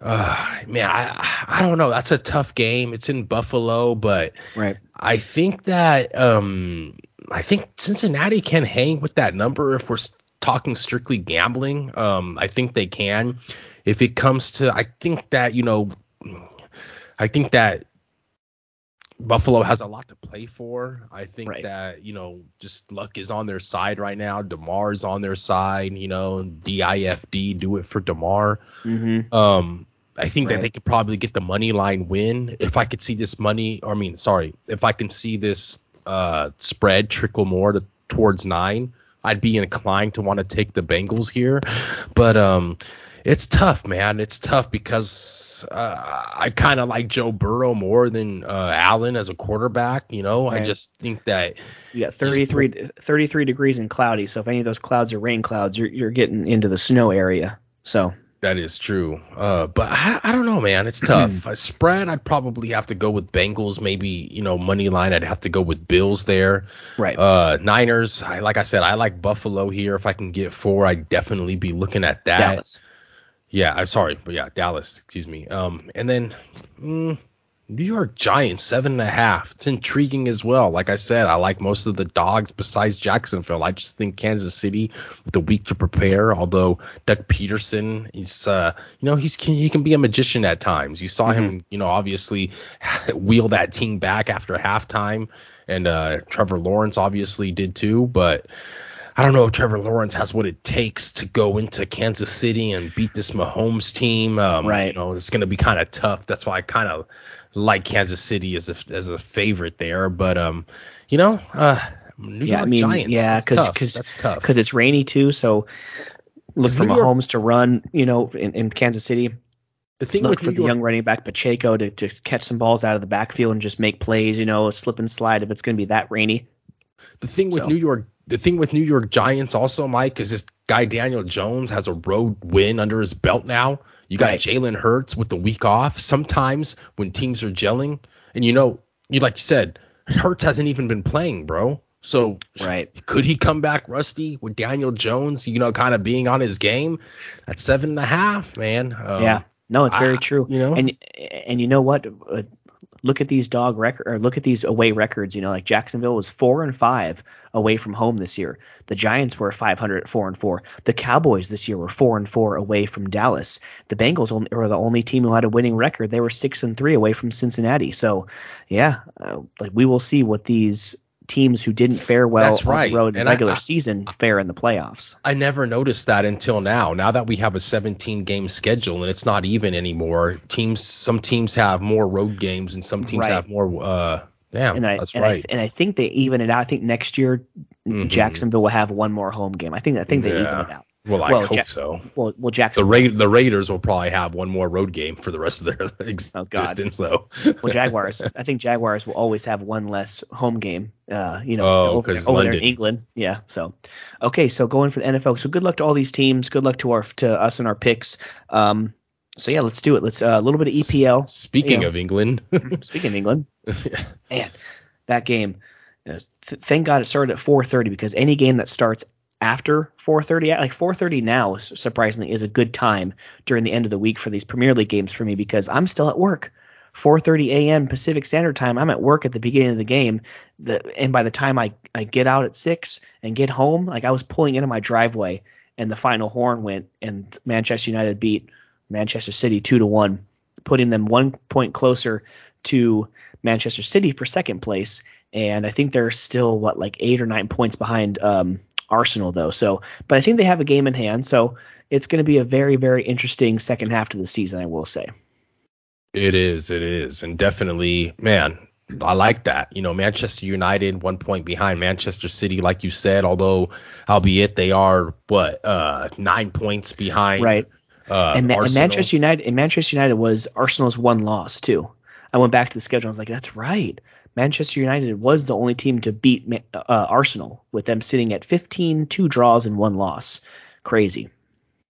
uh, man, I I don't know. That's a tough game. It's in Buffalo, but Right. I think that um I think Cincinnati can hang with that number if we're talking strictly gambling. Um I think they can. If it comes to I think that, you know, I think that Buffalo has a lot to play for. I think Right. that, you know, just luck is on their side right now. Damar's on their side, you know, DIFD, do it for Damar. Mm-hmm. Um, I think that they could probably get the money line win if I could see this money. Or I mean, sorry, if I can see this uh, spread trickle more to, towards nine, I'd be inclined to want to take the Bengals here. But um, it's tough, man. It's tough because uh, I kind of like Joe Burrow more than uh, Allen as a quarterback. You know, I just think that You got 33, 33 degrees and cloudy. So if any of those clouds are rain clouds, you're you're getting into the snow area. So That is true. Uh, but I, I don't know, man. It's tough. spread, I'd probably have to go with Bengals. Maybe you know money line. I'd have to go with Bills there. right. Uh, Niners. I like I said, I like Buffalo here. If I can get four, I'd definitely be looking at that. Dallas. Yeah, I'm sorry, but yeah, Dallas. Excuse me. Um, and then mm, New York Giants seven and a half. It's intriguing as well. Like I said, I like most of the dogs besides Jacksonville. I just think Kansas City with a week to prepare. Although Doug Pederson, is, uh, you know, he's he can be a magician at times. You saw him, you know, obviously wheel that team back after halftime, and uh, Trevor Lawrence obviously did too, but. I don't know if Trevor Lawrence has what it takes to go into Kansas City and beat this Mahomes team. Um, Right. You know, it's going to be kind of tough. That's why I kind of like Kansas City as a as a favorite there. But um, you know, uh, New Yeah, York I mean, Giants. yeah, because because that's tough. because it's rainy too. So look for New York- Mahomes to run. You know, in, in Kansas City, the thing look with for New the York, young running back Pacheco to, to catch some balls out of the backfield and just make plays. You know, slip and slide if it's going to be that rainy. The thing with so- New York, the thing with New York Giants also, Mike, is this guy Daniel Jones has a road win under his belt now. You got Right. Jalen Hurts with the week off. Sometimes when teams are gelling, and you know, you like you said, Hurts hasn't even been playing, bro. So Right. could he come back rusty with Daniel Jones, you know, kind of being on his game at seven and a half, man? Um, yeah. No, it's very I- true. you know? and and you know what? Look at these dog record or look at these away records. You know, like Jacksonville was four and five away from home this year. The Giants were 500 at four and four. The Cowboys this year were four and four away from Dallas. The Bengals only, were the only team who had a winning record. They were six and three away from Cincinnati. So, yeah, uh, like we will see what these teams who didn't fare well That's on the road in And regular I- season fare in the playoffs. I never noticed that until now. Now that we have a 17 game schedule and it's not even anymore, teams some teams have more road games and some teams Right. have more uh yeah, and I, that's and right. I and I think they even it out. I think next year Mhm. Jacksonville will have one more home game. I think I think they even it out. Well, I well, hope Ja- so. Well, well, The Ra- the Raiders will probably have one more road game for the rest of their ex- Oh, God. existence though. well, Jaguars. I think Jaguars will always have one less home game. Uh, you know, Oh, over, over there in London. England. Yeah. So, okay. So going for the NFL. So good luck to all these teams. Good luck to our to us and our picks. Um. So yeah, let's do it. Let's uh, a little bit of EPL. Speaking Yeah. of England, Speaking of England, yeah. man, that game. you know, th- thank God it started at 4:30 because any game that starts after 4:30, like 4:30 now, surprisingly, is a good time during the end of the week for these Premier League games for me because I'm still at work. 4:30 a.m. Pacific Standard Time. I'm at work at the beginning of the game, the, and by the time I I get out at six and get home, like I was pulling into my driveway and the final horn went, and Manchester United beat Manchester City two to one, putting them one point closer to Manchester City for second place, and I think they're still what like eight or nine points behind um, Arsenal though. So, but I think they have a game in hand, so it's going to be a very very interesting second half to the season, I will say. it is, it is, and definitely, man, I like that. You know, Manchester United one point behind Manchester City, like you said, although albeit they are what uh nine points behind. Right. Uh, and, and Manchester United and Manchester United was Arsenal's one loss too. I went back to the schedule. I was like, that's right. Manchester United was the only team to beat uh, Arsenal, with them sitting at 15, two draws and one loss. Crazy.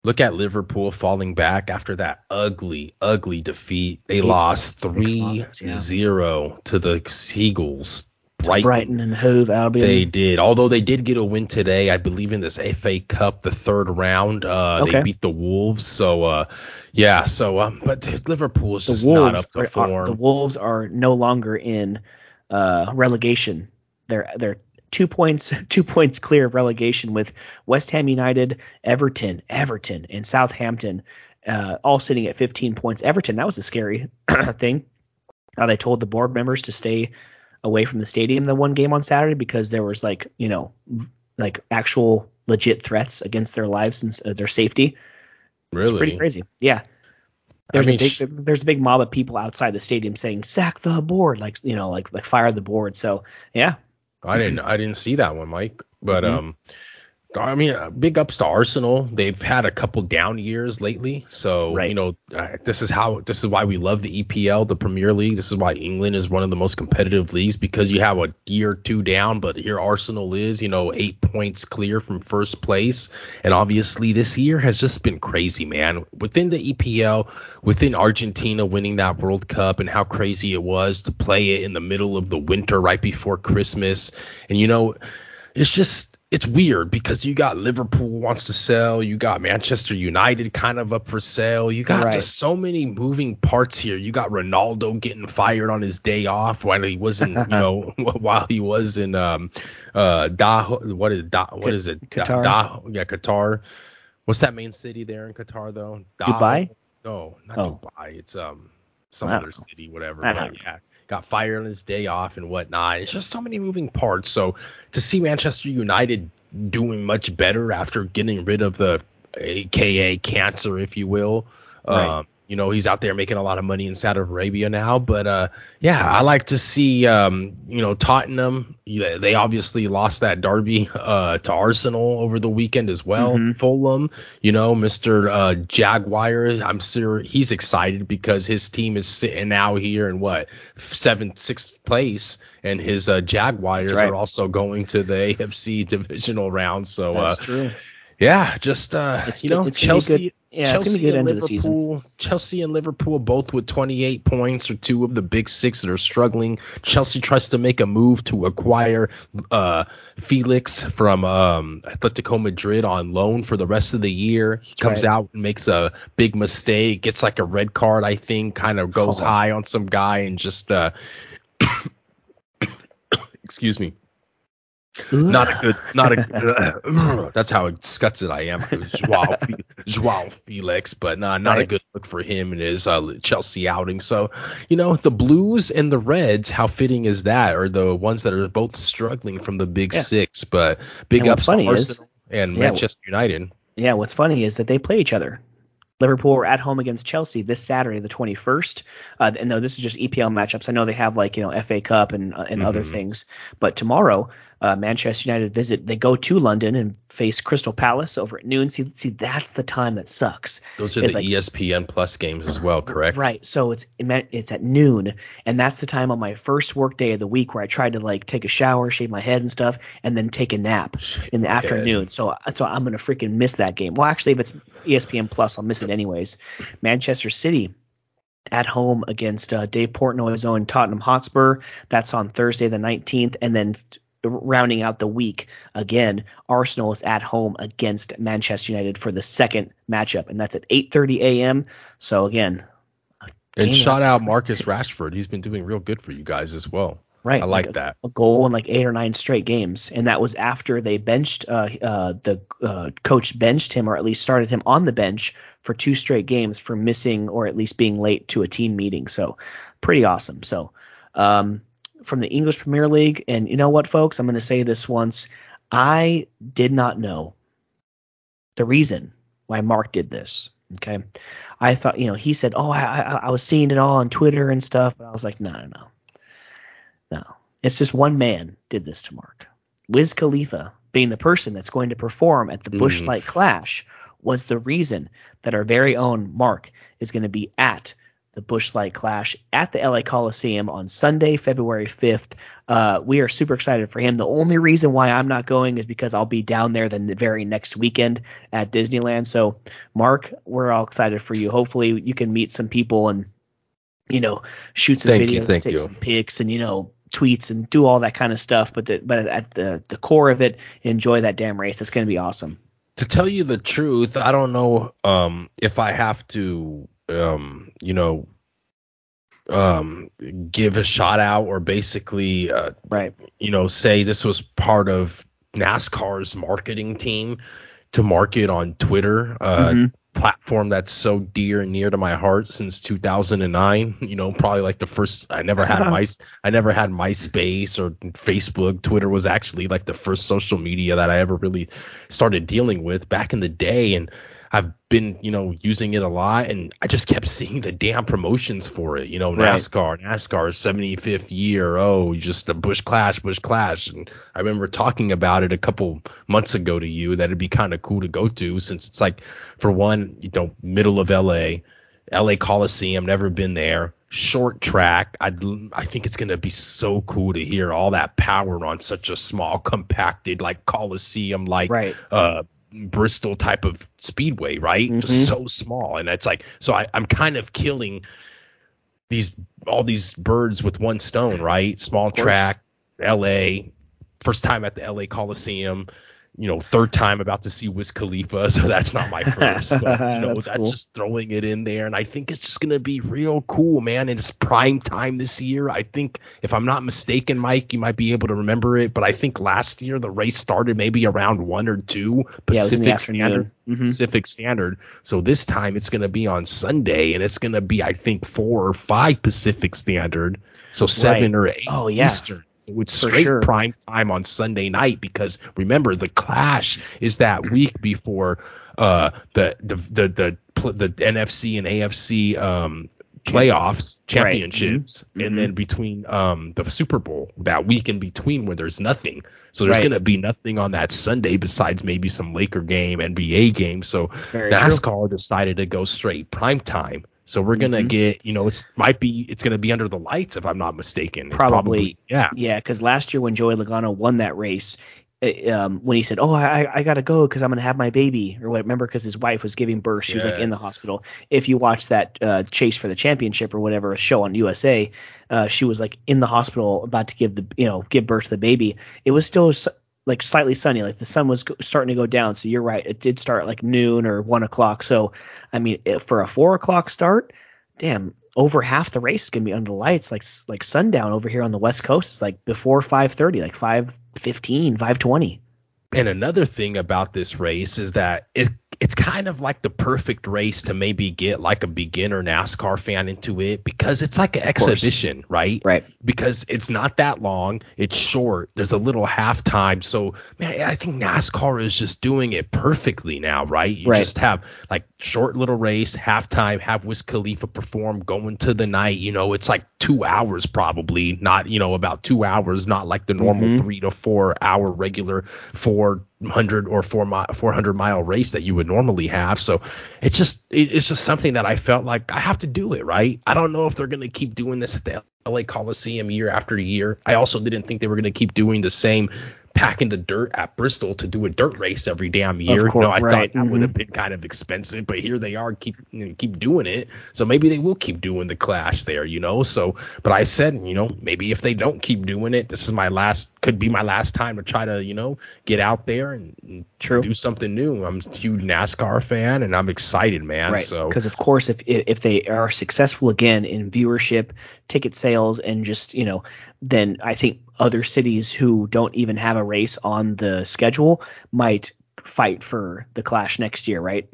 Look at Liverpool falling back after that ugly, ugly defeat. They Eight- lost six 3 losses, yeah. 0 to the Seagulls. Brighton. Brighton and Hove Albion. They did. Although they did get a win today, I believe in this FA Cup, the third round. Uh, Okay. They beat the Wolves. So, uh, yeah. So, um, but Liverpool is the just Wolves not up to are, are- form. the Wolves are no longer in uh, relegation. They're they're two points two points clear of relegation with West Ham United, Everton, Everton, and Southampton uh, all sitting at 15 points. Everton that was a scary thing. Uh, they told the board members to stay away from the stadium the one game on Saturday because there was like you know like actual legit threats against their lives and uh, their safety. Really, it's pretty crazy. Yeah. There's mean, a big sh- there's a big mob of people outside the stadium saying sack the board like you know like like fire the board. So yeah, I didn't. I didn't see that one, Mike. But Mhm. um, I mean, uh, big ups to Arsenal. They've had a couple down years lately, so Right. you know, uh, this is how this is why we love the EPL, the Premier League. This is why England is one of the most competitive leagues because you have a year or two down, but here Arsenal is, you know, eight points clear from first place, and obviously this year has just been crazy, man. Within the EPL, within Argentina winning that World Cup, and how crazy it was to play it in the middle of the winter right before Christmas, and you know it's just it's weird because you got Liverpool wants to sell, you got Manchester United kind of up for sale, you got Right. just so many moving parts here. You got Ronaldo getting fired on his day off while he wasn't, you know, while he was in um uh da what is da, what is it Qatar. Yeah Qatar. What's that main city there in Qatar though? Dubai? No, not Oh. Dubai. It's um some other know. city, whatever. But yeah, got fired on his day off and whatnot. It's just so many moving parts. So to see Manchester United doing much better after getting rid of the AKA cancer, if you will. Right. Um, you know, he's out there making a lot of money in Saudi Arabia now. But uh, yeah, I like to see, um, you know, Tottenham. They obviously lost that derby uh, to Arsenal over the weekend as well. Mhm. Fulham, you know, Mr. Uh, Jaguar, I'm sure he's excited because his team is sitting now here in what seventh, sixth place, and his uh, Jaguars right. are also going to the AFC divisional round. So uh, that's true. yeah, just uh, It's you know, it's Chelsea. good. Yeah, Chelsea it's be a good and end of the season. Liverpool, Chelsea and Liverpool both with 28 points are two of the big six that are struggling. Chelsea tries to make a move to acquire uh, Felix from um, Atletico Madrid on loan for the rest of the year. He comes Right. out and makes a big mistake, gets like a red card, I think, kind of goes Oh. high on some guy and just uh, excuse me, not a good, not a. that's how disgusted I am. Joao, Joao Felix, but nah, not a good look for him in his uh, Chelsea outing. So, you know, the Blues and the Reds, how fitting is that? Are the ones that are both struggling from the Big Yeah. Six, but big And what's ups to funny is- and Yeah, Manchester United. Yeah, what's funny is that they play each other. Liverpool are at home against Chelsea this Saturday, the 21st. Uh, and no, this is just EPL matchups. I know they have like you know FA Cup and uh, and other Mhm. things, but tomorrow uh, Manchester United visit. They go to London and face Crystal Palace over at noon. See, see, that's the time that sucks. Those are It's the like- ESPN Plus games as well, correct? Right. So it's it's at noon, and that's the time on my first work day of the week where I try to like take a shower, shave my head and stuff, and then take a nap in the afternoon. So so I'm gonna freaking miss that game. Well, actually, if it's ESPN Plus, I'll miss it anyways. Manchester City at home against uh, Dave Portnoy's own Tottenham Hotspur. That's on Thursday the 19th, and then rounding out the week again, Arsenal is at home against Manchester United for the second matchup, and that's at 8:30 a.m. So again, And shout out Marcus it's- Rashford. He's been doing real good for you guys as well. Right. I like a, that. A goal in like eight or nine straight games. And that was after they benched uh, uh, the uh, coach benched him or at least started him on the bench for two straight games for missing or at least being late to a team meeting. So pretty awesome. So um, from the English Premier League, and you know what, folks, I'm going to say this once. I did not know the reason why Mark did this. Okay. I thought, you know, he said, oh, I, I, I was seeing it all on Twitter and stuff. But I was like, no, no, no. No, it's just one man did this to Mark. Wiz Khalifa, being the person that's going to perform at the Mm. Busch Light Clash, was the reason that our very own Mark is going to be at the Busch Light Clash at the LA Coliseum on Sunday, February 5th. Uh, we are super excited for him. The only reason why I'm not going is because I'll be down there the very next weekend at Disneyland. So, Mark, we're all excited for you. Hopefully, you can meet some people and, you know, shoot some Thank you, videos, thank take you. some pics, and, you know, tweets and do all that kind of stuff. But the, but at the the core of it, enjoy that damn race. That's going to be awesome. to tell you the truth, I don't know um, if I have to, um, you know, um, give a shout out or basically, uh, Right. you know, say this was part of NASCAR's marketing team to market on Twitter, uh, Mhm. platform that's so dear and near to my heart since 2009. You know, probably like the first. I never had my, I never had MySpace or Facebook. Twitter was actually like the first social media that I ever really started dealing with back in the day, and I've been, you know, using it a lot, and I just kept seeing the damn promotions for it. You know, Right. NASCAR, NASCAR 75th year. Oh, just a Busch Clash, Busch Clash, and I remember talking about it a couple months ago to you that it'd be kind of cool to go to since it's like, for one, you know, middle of LA, LA Coliseum, never been there. Short track. I I think it's gonna be so cool to hear all that power on such a small, compacted like Coliseum, like Right. uh Bristol type of speedway, right? Mhm. Just so small, and it's like so I, I'm kind of killing these all these birds with one stone, right? Small track, L.A. First time at the L.A. Coliseum. You know, third time about to see Wiz Khalifa, so that's not my first. But you know, That's that's, cool. just throwing it in there, and I think it's just gonna be real cool, man. And it's prime time this year. I think, if I'm not mistaken, Mike, you might be able to remember it, but I think last year the race started maybe around one or two Pacific Yeah, it was in the Pacific Standard. Mhm. Pacific Standard. So this time it's going to be on Sunday, and it's going to be I think four or five Pacific Standard, so seven or eight Oh, yeah. Eastern. It's straight sure. prime time on Sunday night because remember the Clash is that week before uh the the the the, the NFC and AFC um playoffs championships Mhm. and then between um the Super Bowl that week in between where there's nothing so there's Right. going to be nothing on that Sunday besides maybe some Laker game NBA game so Very true. NASCAR decided to go straight prime time. So we're gonna Mhm. get, you know, it's might be it's gonna be under the lights if I'm not mistaken. It Probably. yeah. Yeah, because last year when Joey Logano won that race, uh, um, when he said, "Oh, I, I gotta go because I'm gonna have my baby," or what? Remember, because his wife was giving birth, she was like in the hospital. If you watch that uh, chase for the championship or whatever a show on USA, uh, she was like in the hospital about to give the you know give birth to the baby. It was still like slightly sunny, like the sun was starting to go down. So you're right, it did start like noon or one o'clock. So I mean, for a four o'clock start, damn, over half the race is gonna be under the lights, like like sundown over here on the west coast. It's like before five thirty, like 5.15, 5.20. And another thing about this race is that it it's kind of like the perfect race to maybe get like a beginner NASCAR fan into it because it's like an course. exhibition, right? Right. Because it's not that long, it's short. There's a little halftime, so man, I think NASCAR is just doing it perfectly now, right? You Right. just have like short little race, halftime, have Wiz Khalifa perform, going to the night. You know, it's like two hours probably, not you know about two hours, not like the normal Mhm. three to four hour regular 400 or four mi- 400 mile race that you would normally have. So it's just it, it's just something that I felt like I have to do it, right? I don't know if they're gonna keep doing this at the LA Coliseum year after year. I also didn't think they were gonna keep doing the same packing the dirt at Bristol to do a dirt race every damn year. course, no, I right, thought that would mhm. have been kind of expensive, but here they are keep you know, keep doing it. So maybe they will keep doing the clash there, you know. So, but I said, you know, maybe if they don't keep doing it, this is my last could be my last time to try to, you know, get out there and, and True. do something new. I'm a huge NASCAR fan and I'm excited, man. Right. So Because of course, if if they are successful again in viewership, ticket sales, and just you know, then I think other cities who don't even have a race on the schedule might fight for the Clash next year, right?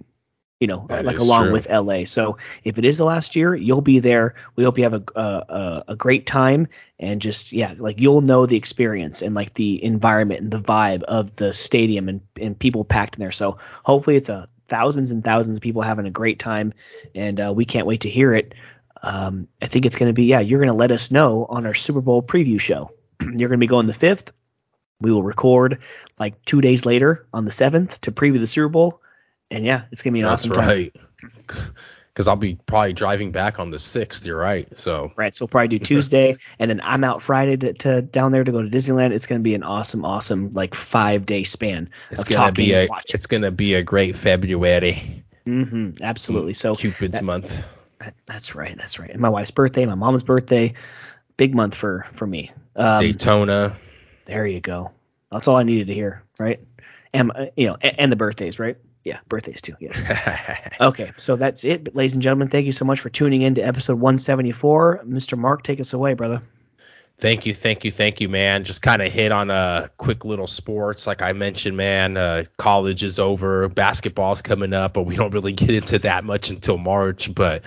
You know, That like along true. with LA. So if it is the last year, you'll be there. We hope you have a a, a, a great time and just yeah, like you'll know the experience and like the environment and the vibe of the stadium and and people packed in there. So hopefully it's a thousands and thousands of people having a great time, and uh, we can't wait to hear it. Um, I think it's going to be yeah. You're going to let us know on our Super Bowl preview show. you're going to be going the fifth. We will record like two days later on the seventh to preview the Super Bowl, and yeah, it's going to be an that's awesome time. right. Because I'll be probably driving back on the sixth. You're right. So Right, so we'll probably do Tuesday, and then I'm out Friday to, to down there to go to Disneyland. It's going to be an awesome, awesome like five day span it's of gonna talking be a it's gonna be a great February. Mm-hmm, absolutely. So Cupid's that- month. that- that's right, that's right. And my wife's birthday, my mom's birthday, big month for for me. Um, Daytona. there you go. That's all I needed to hear, right? And uh, you know, and, and the birthdays, right? Yeah, birthdays too. Yeah. Okay, so that's it, ladies and gentlemen. Thank you so much for tuning in to episode 174. Mr. Mark, take us away, brother. Thank you, thank you, thank you, man. Just kind of hit on a quick little sports, like I mentioned, man. Uh, college is over, basketball's coming up, but we don't really get into that much until March. But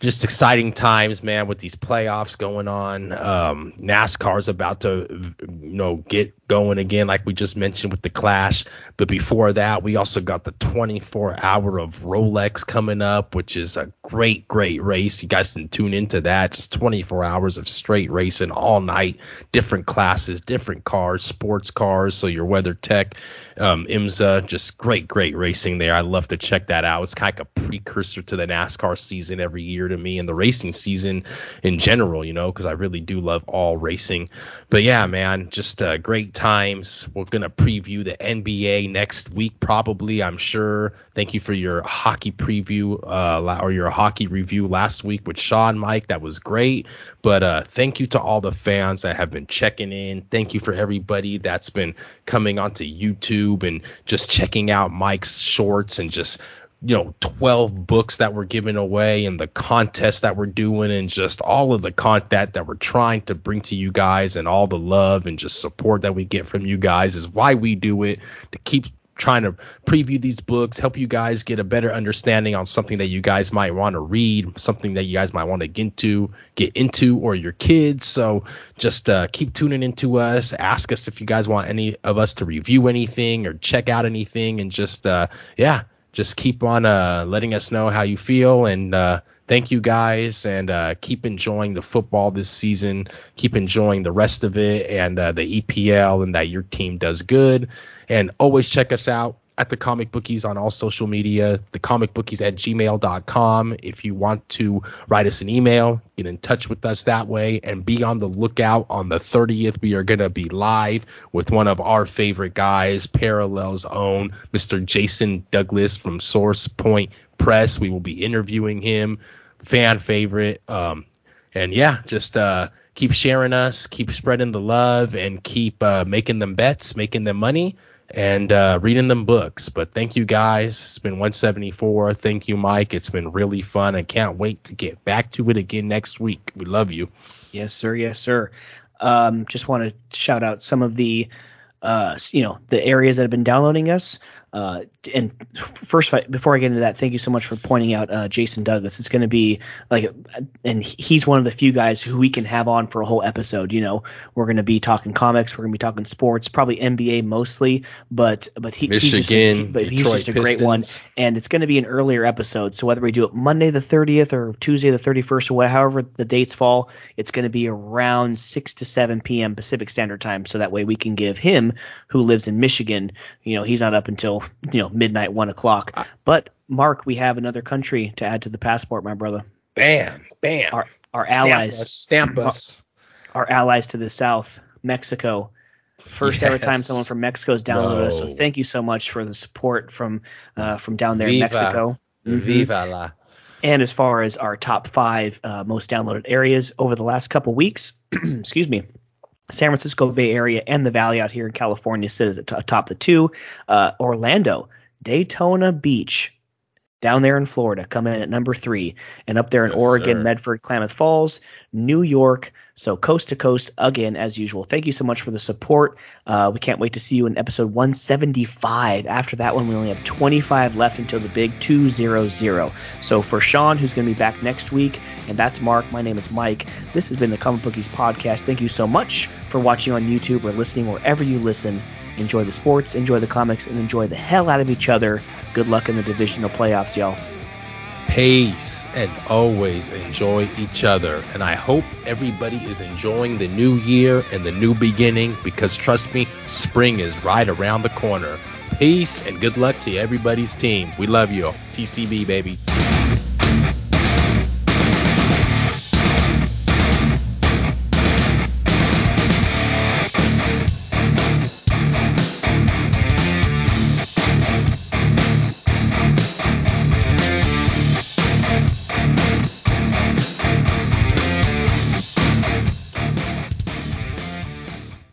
just exciting times, man, with these playoffs going on. Um, NASCAR's about to, you know, get going again, like we just mentioned with the Clash. But before that, we also got the 24 hour of Rolex coming up, which is a great, great race. You guys can tune into that. Just 24 hours of straight racing all night, different classes, different cars, sports cars. So your WeatherTech, um, IMSA, just great, great racing there. I love to check that out. It's kind of like a precursor to the NASCAR season every year to me and the racing season in general, you know, because I really do love all racing. But yeah, man, just uh, great times. We're gonna preview the NBA next week, probably. I'm sure. Thank you for your hockey preview uh, or your hockey review last week with Sean, Mike. That was great. But uh, thank you to all the fans that have been checking in. Thank you for everybody that's been coming onto YouTube and just checking out Mike's shorts and just you know 12 books that we're giving away and the contest that we're doing and just all of the content that we're trying to bring to you guys and all the love and just support that we get from you guys is why we do it to keep trying to preview these books help you guys get a better understanding on something that you guys might want to read something that you guys might want to get into get into or your kids. So just uh, keep tuning into us. Ask us if you guys want any of us to review anything or check out anything. And just uh, yeah just keep on uh, letting us know how you feel. And uh, thank you guys and uh, keep enjoying the football this season. Keep enjoying the rest of it and uh, the epl and that your team does good. And always check us out at the comic bookies on all social media, the comic bookies at gmail.com. If you want to write us an email, get in touch with us that way and be on the lookout on the 30th. We are going to be live with one of our favorite guys, Parallel's own Mr. Jason Douglas from Source Point Press. We will be interviewing him, fan favorite. Um, and yeah, just uh, keep sharing us, keep spreading the love, and keep uh, making them bets, making them money and uh, reading them books. But thank you guys. It's been 174. Thank you, Mike. It's been really fun. I can't wait to get back to it again next week. We love you. Yes, sir. Yes, sir. Um, just want to shout out some of the, uh, you know, the areas that have been downloading us. Uh, and first, before I get into that, thank you so much for pointing out uh, Jason Douglas. It's going to be like, and he's one of the few guys who we can have on for a whole episode. You know, we're going to be talking comics, we're going to be talking sports, probably NBA mostly, but but he, Michigan, he's just a, but he's just a Pistons. great one. And it's going to be an earlier episode, so whether we do it Monday the 30th or Tuesday the 31st or however the dates fall, it's going to be around 6 to 7 p.m. Pacific Standard Time, so that way we can give him, who lives in Michigan, you know, he's not up until you know midnight one o'clock. But Mark, we have another country to add to the passport, my brother. Bam, bam. Our our Stamp allies, us, stamp us. our allies to the south, Mexico. First ever time someone from Mexico has downloaded us. So thank you so much for the support from uh, from down there Viva. in Mexico. Mhm. Viva la. And as far as our top five uh, most downloaded areas over the last couple weeks, excuse me, San Francisco Bay Area and the Valley out here in California sit at the the two. Uh, Orlando, Daytona Beach, down there in Florida, come in at number three, and up there in Yes, Oregon, sir. Medford, Klamath Falls, New York. So coast to coast again as usual. Thank you so much for the support. Uh, we can't wait to see you in episode 175. After that one, we only have 25 left until the big 200. So for Sean, who's going to be back next week, and that's Mark. My name is Mike. This has been the Comic Bookies podcast. Thank you so much for watching on YouTube or listening wherever you listen. Enjoy the sports, enjoy the comics, and enjoy the hell out of each other. Good luck in the divisional playoffs, y'all. Peace and always enjoy each other. And I hope everybody is enjoying the new year and the new beginning because trust me, spring is right around the corner. Peace and good luck to everybody's team. We love you. TCB, baby.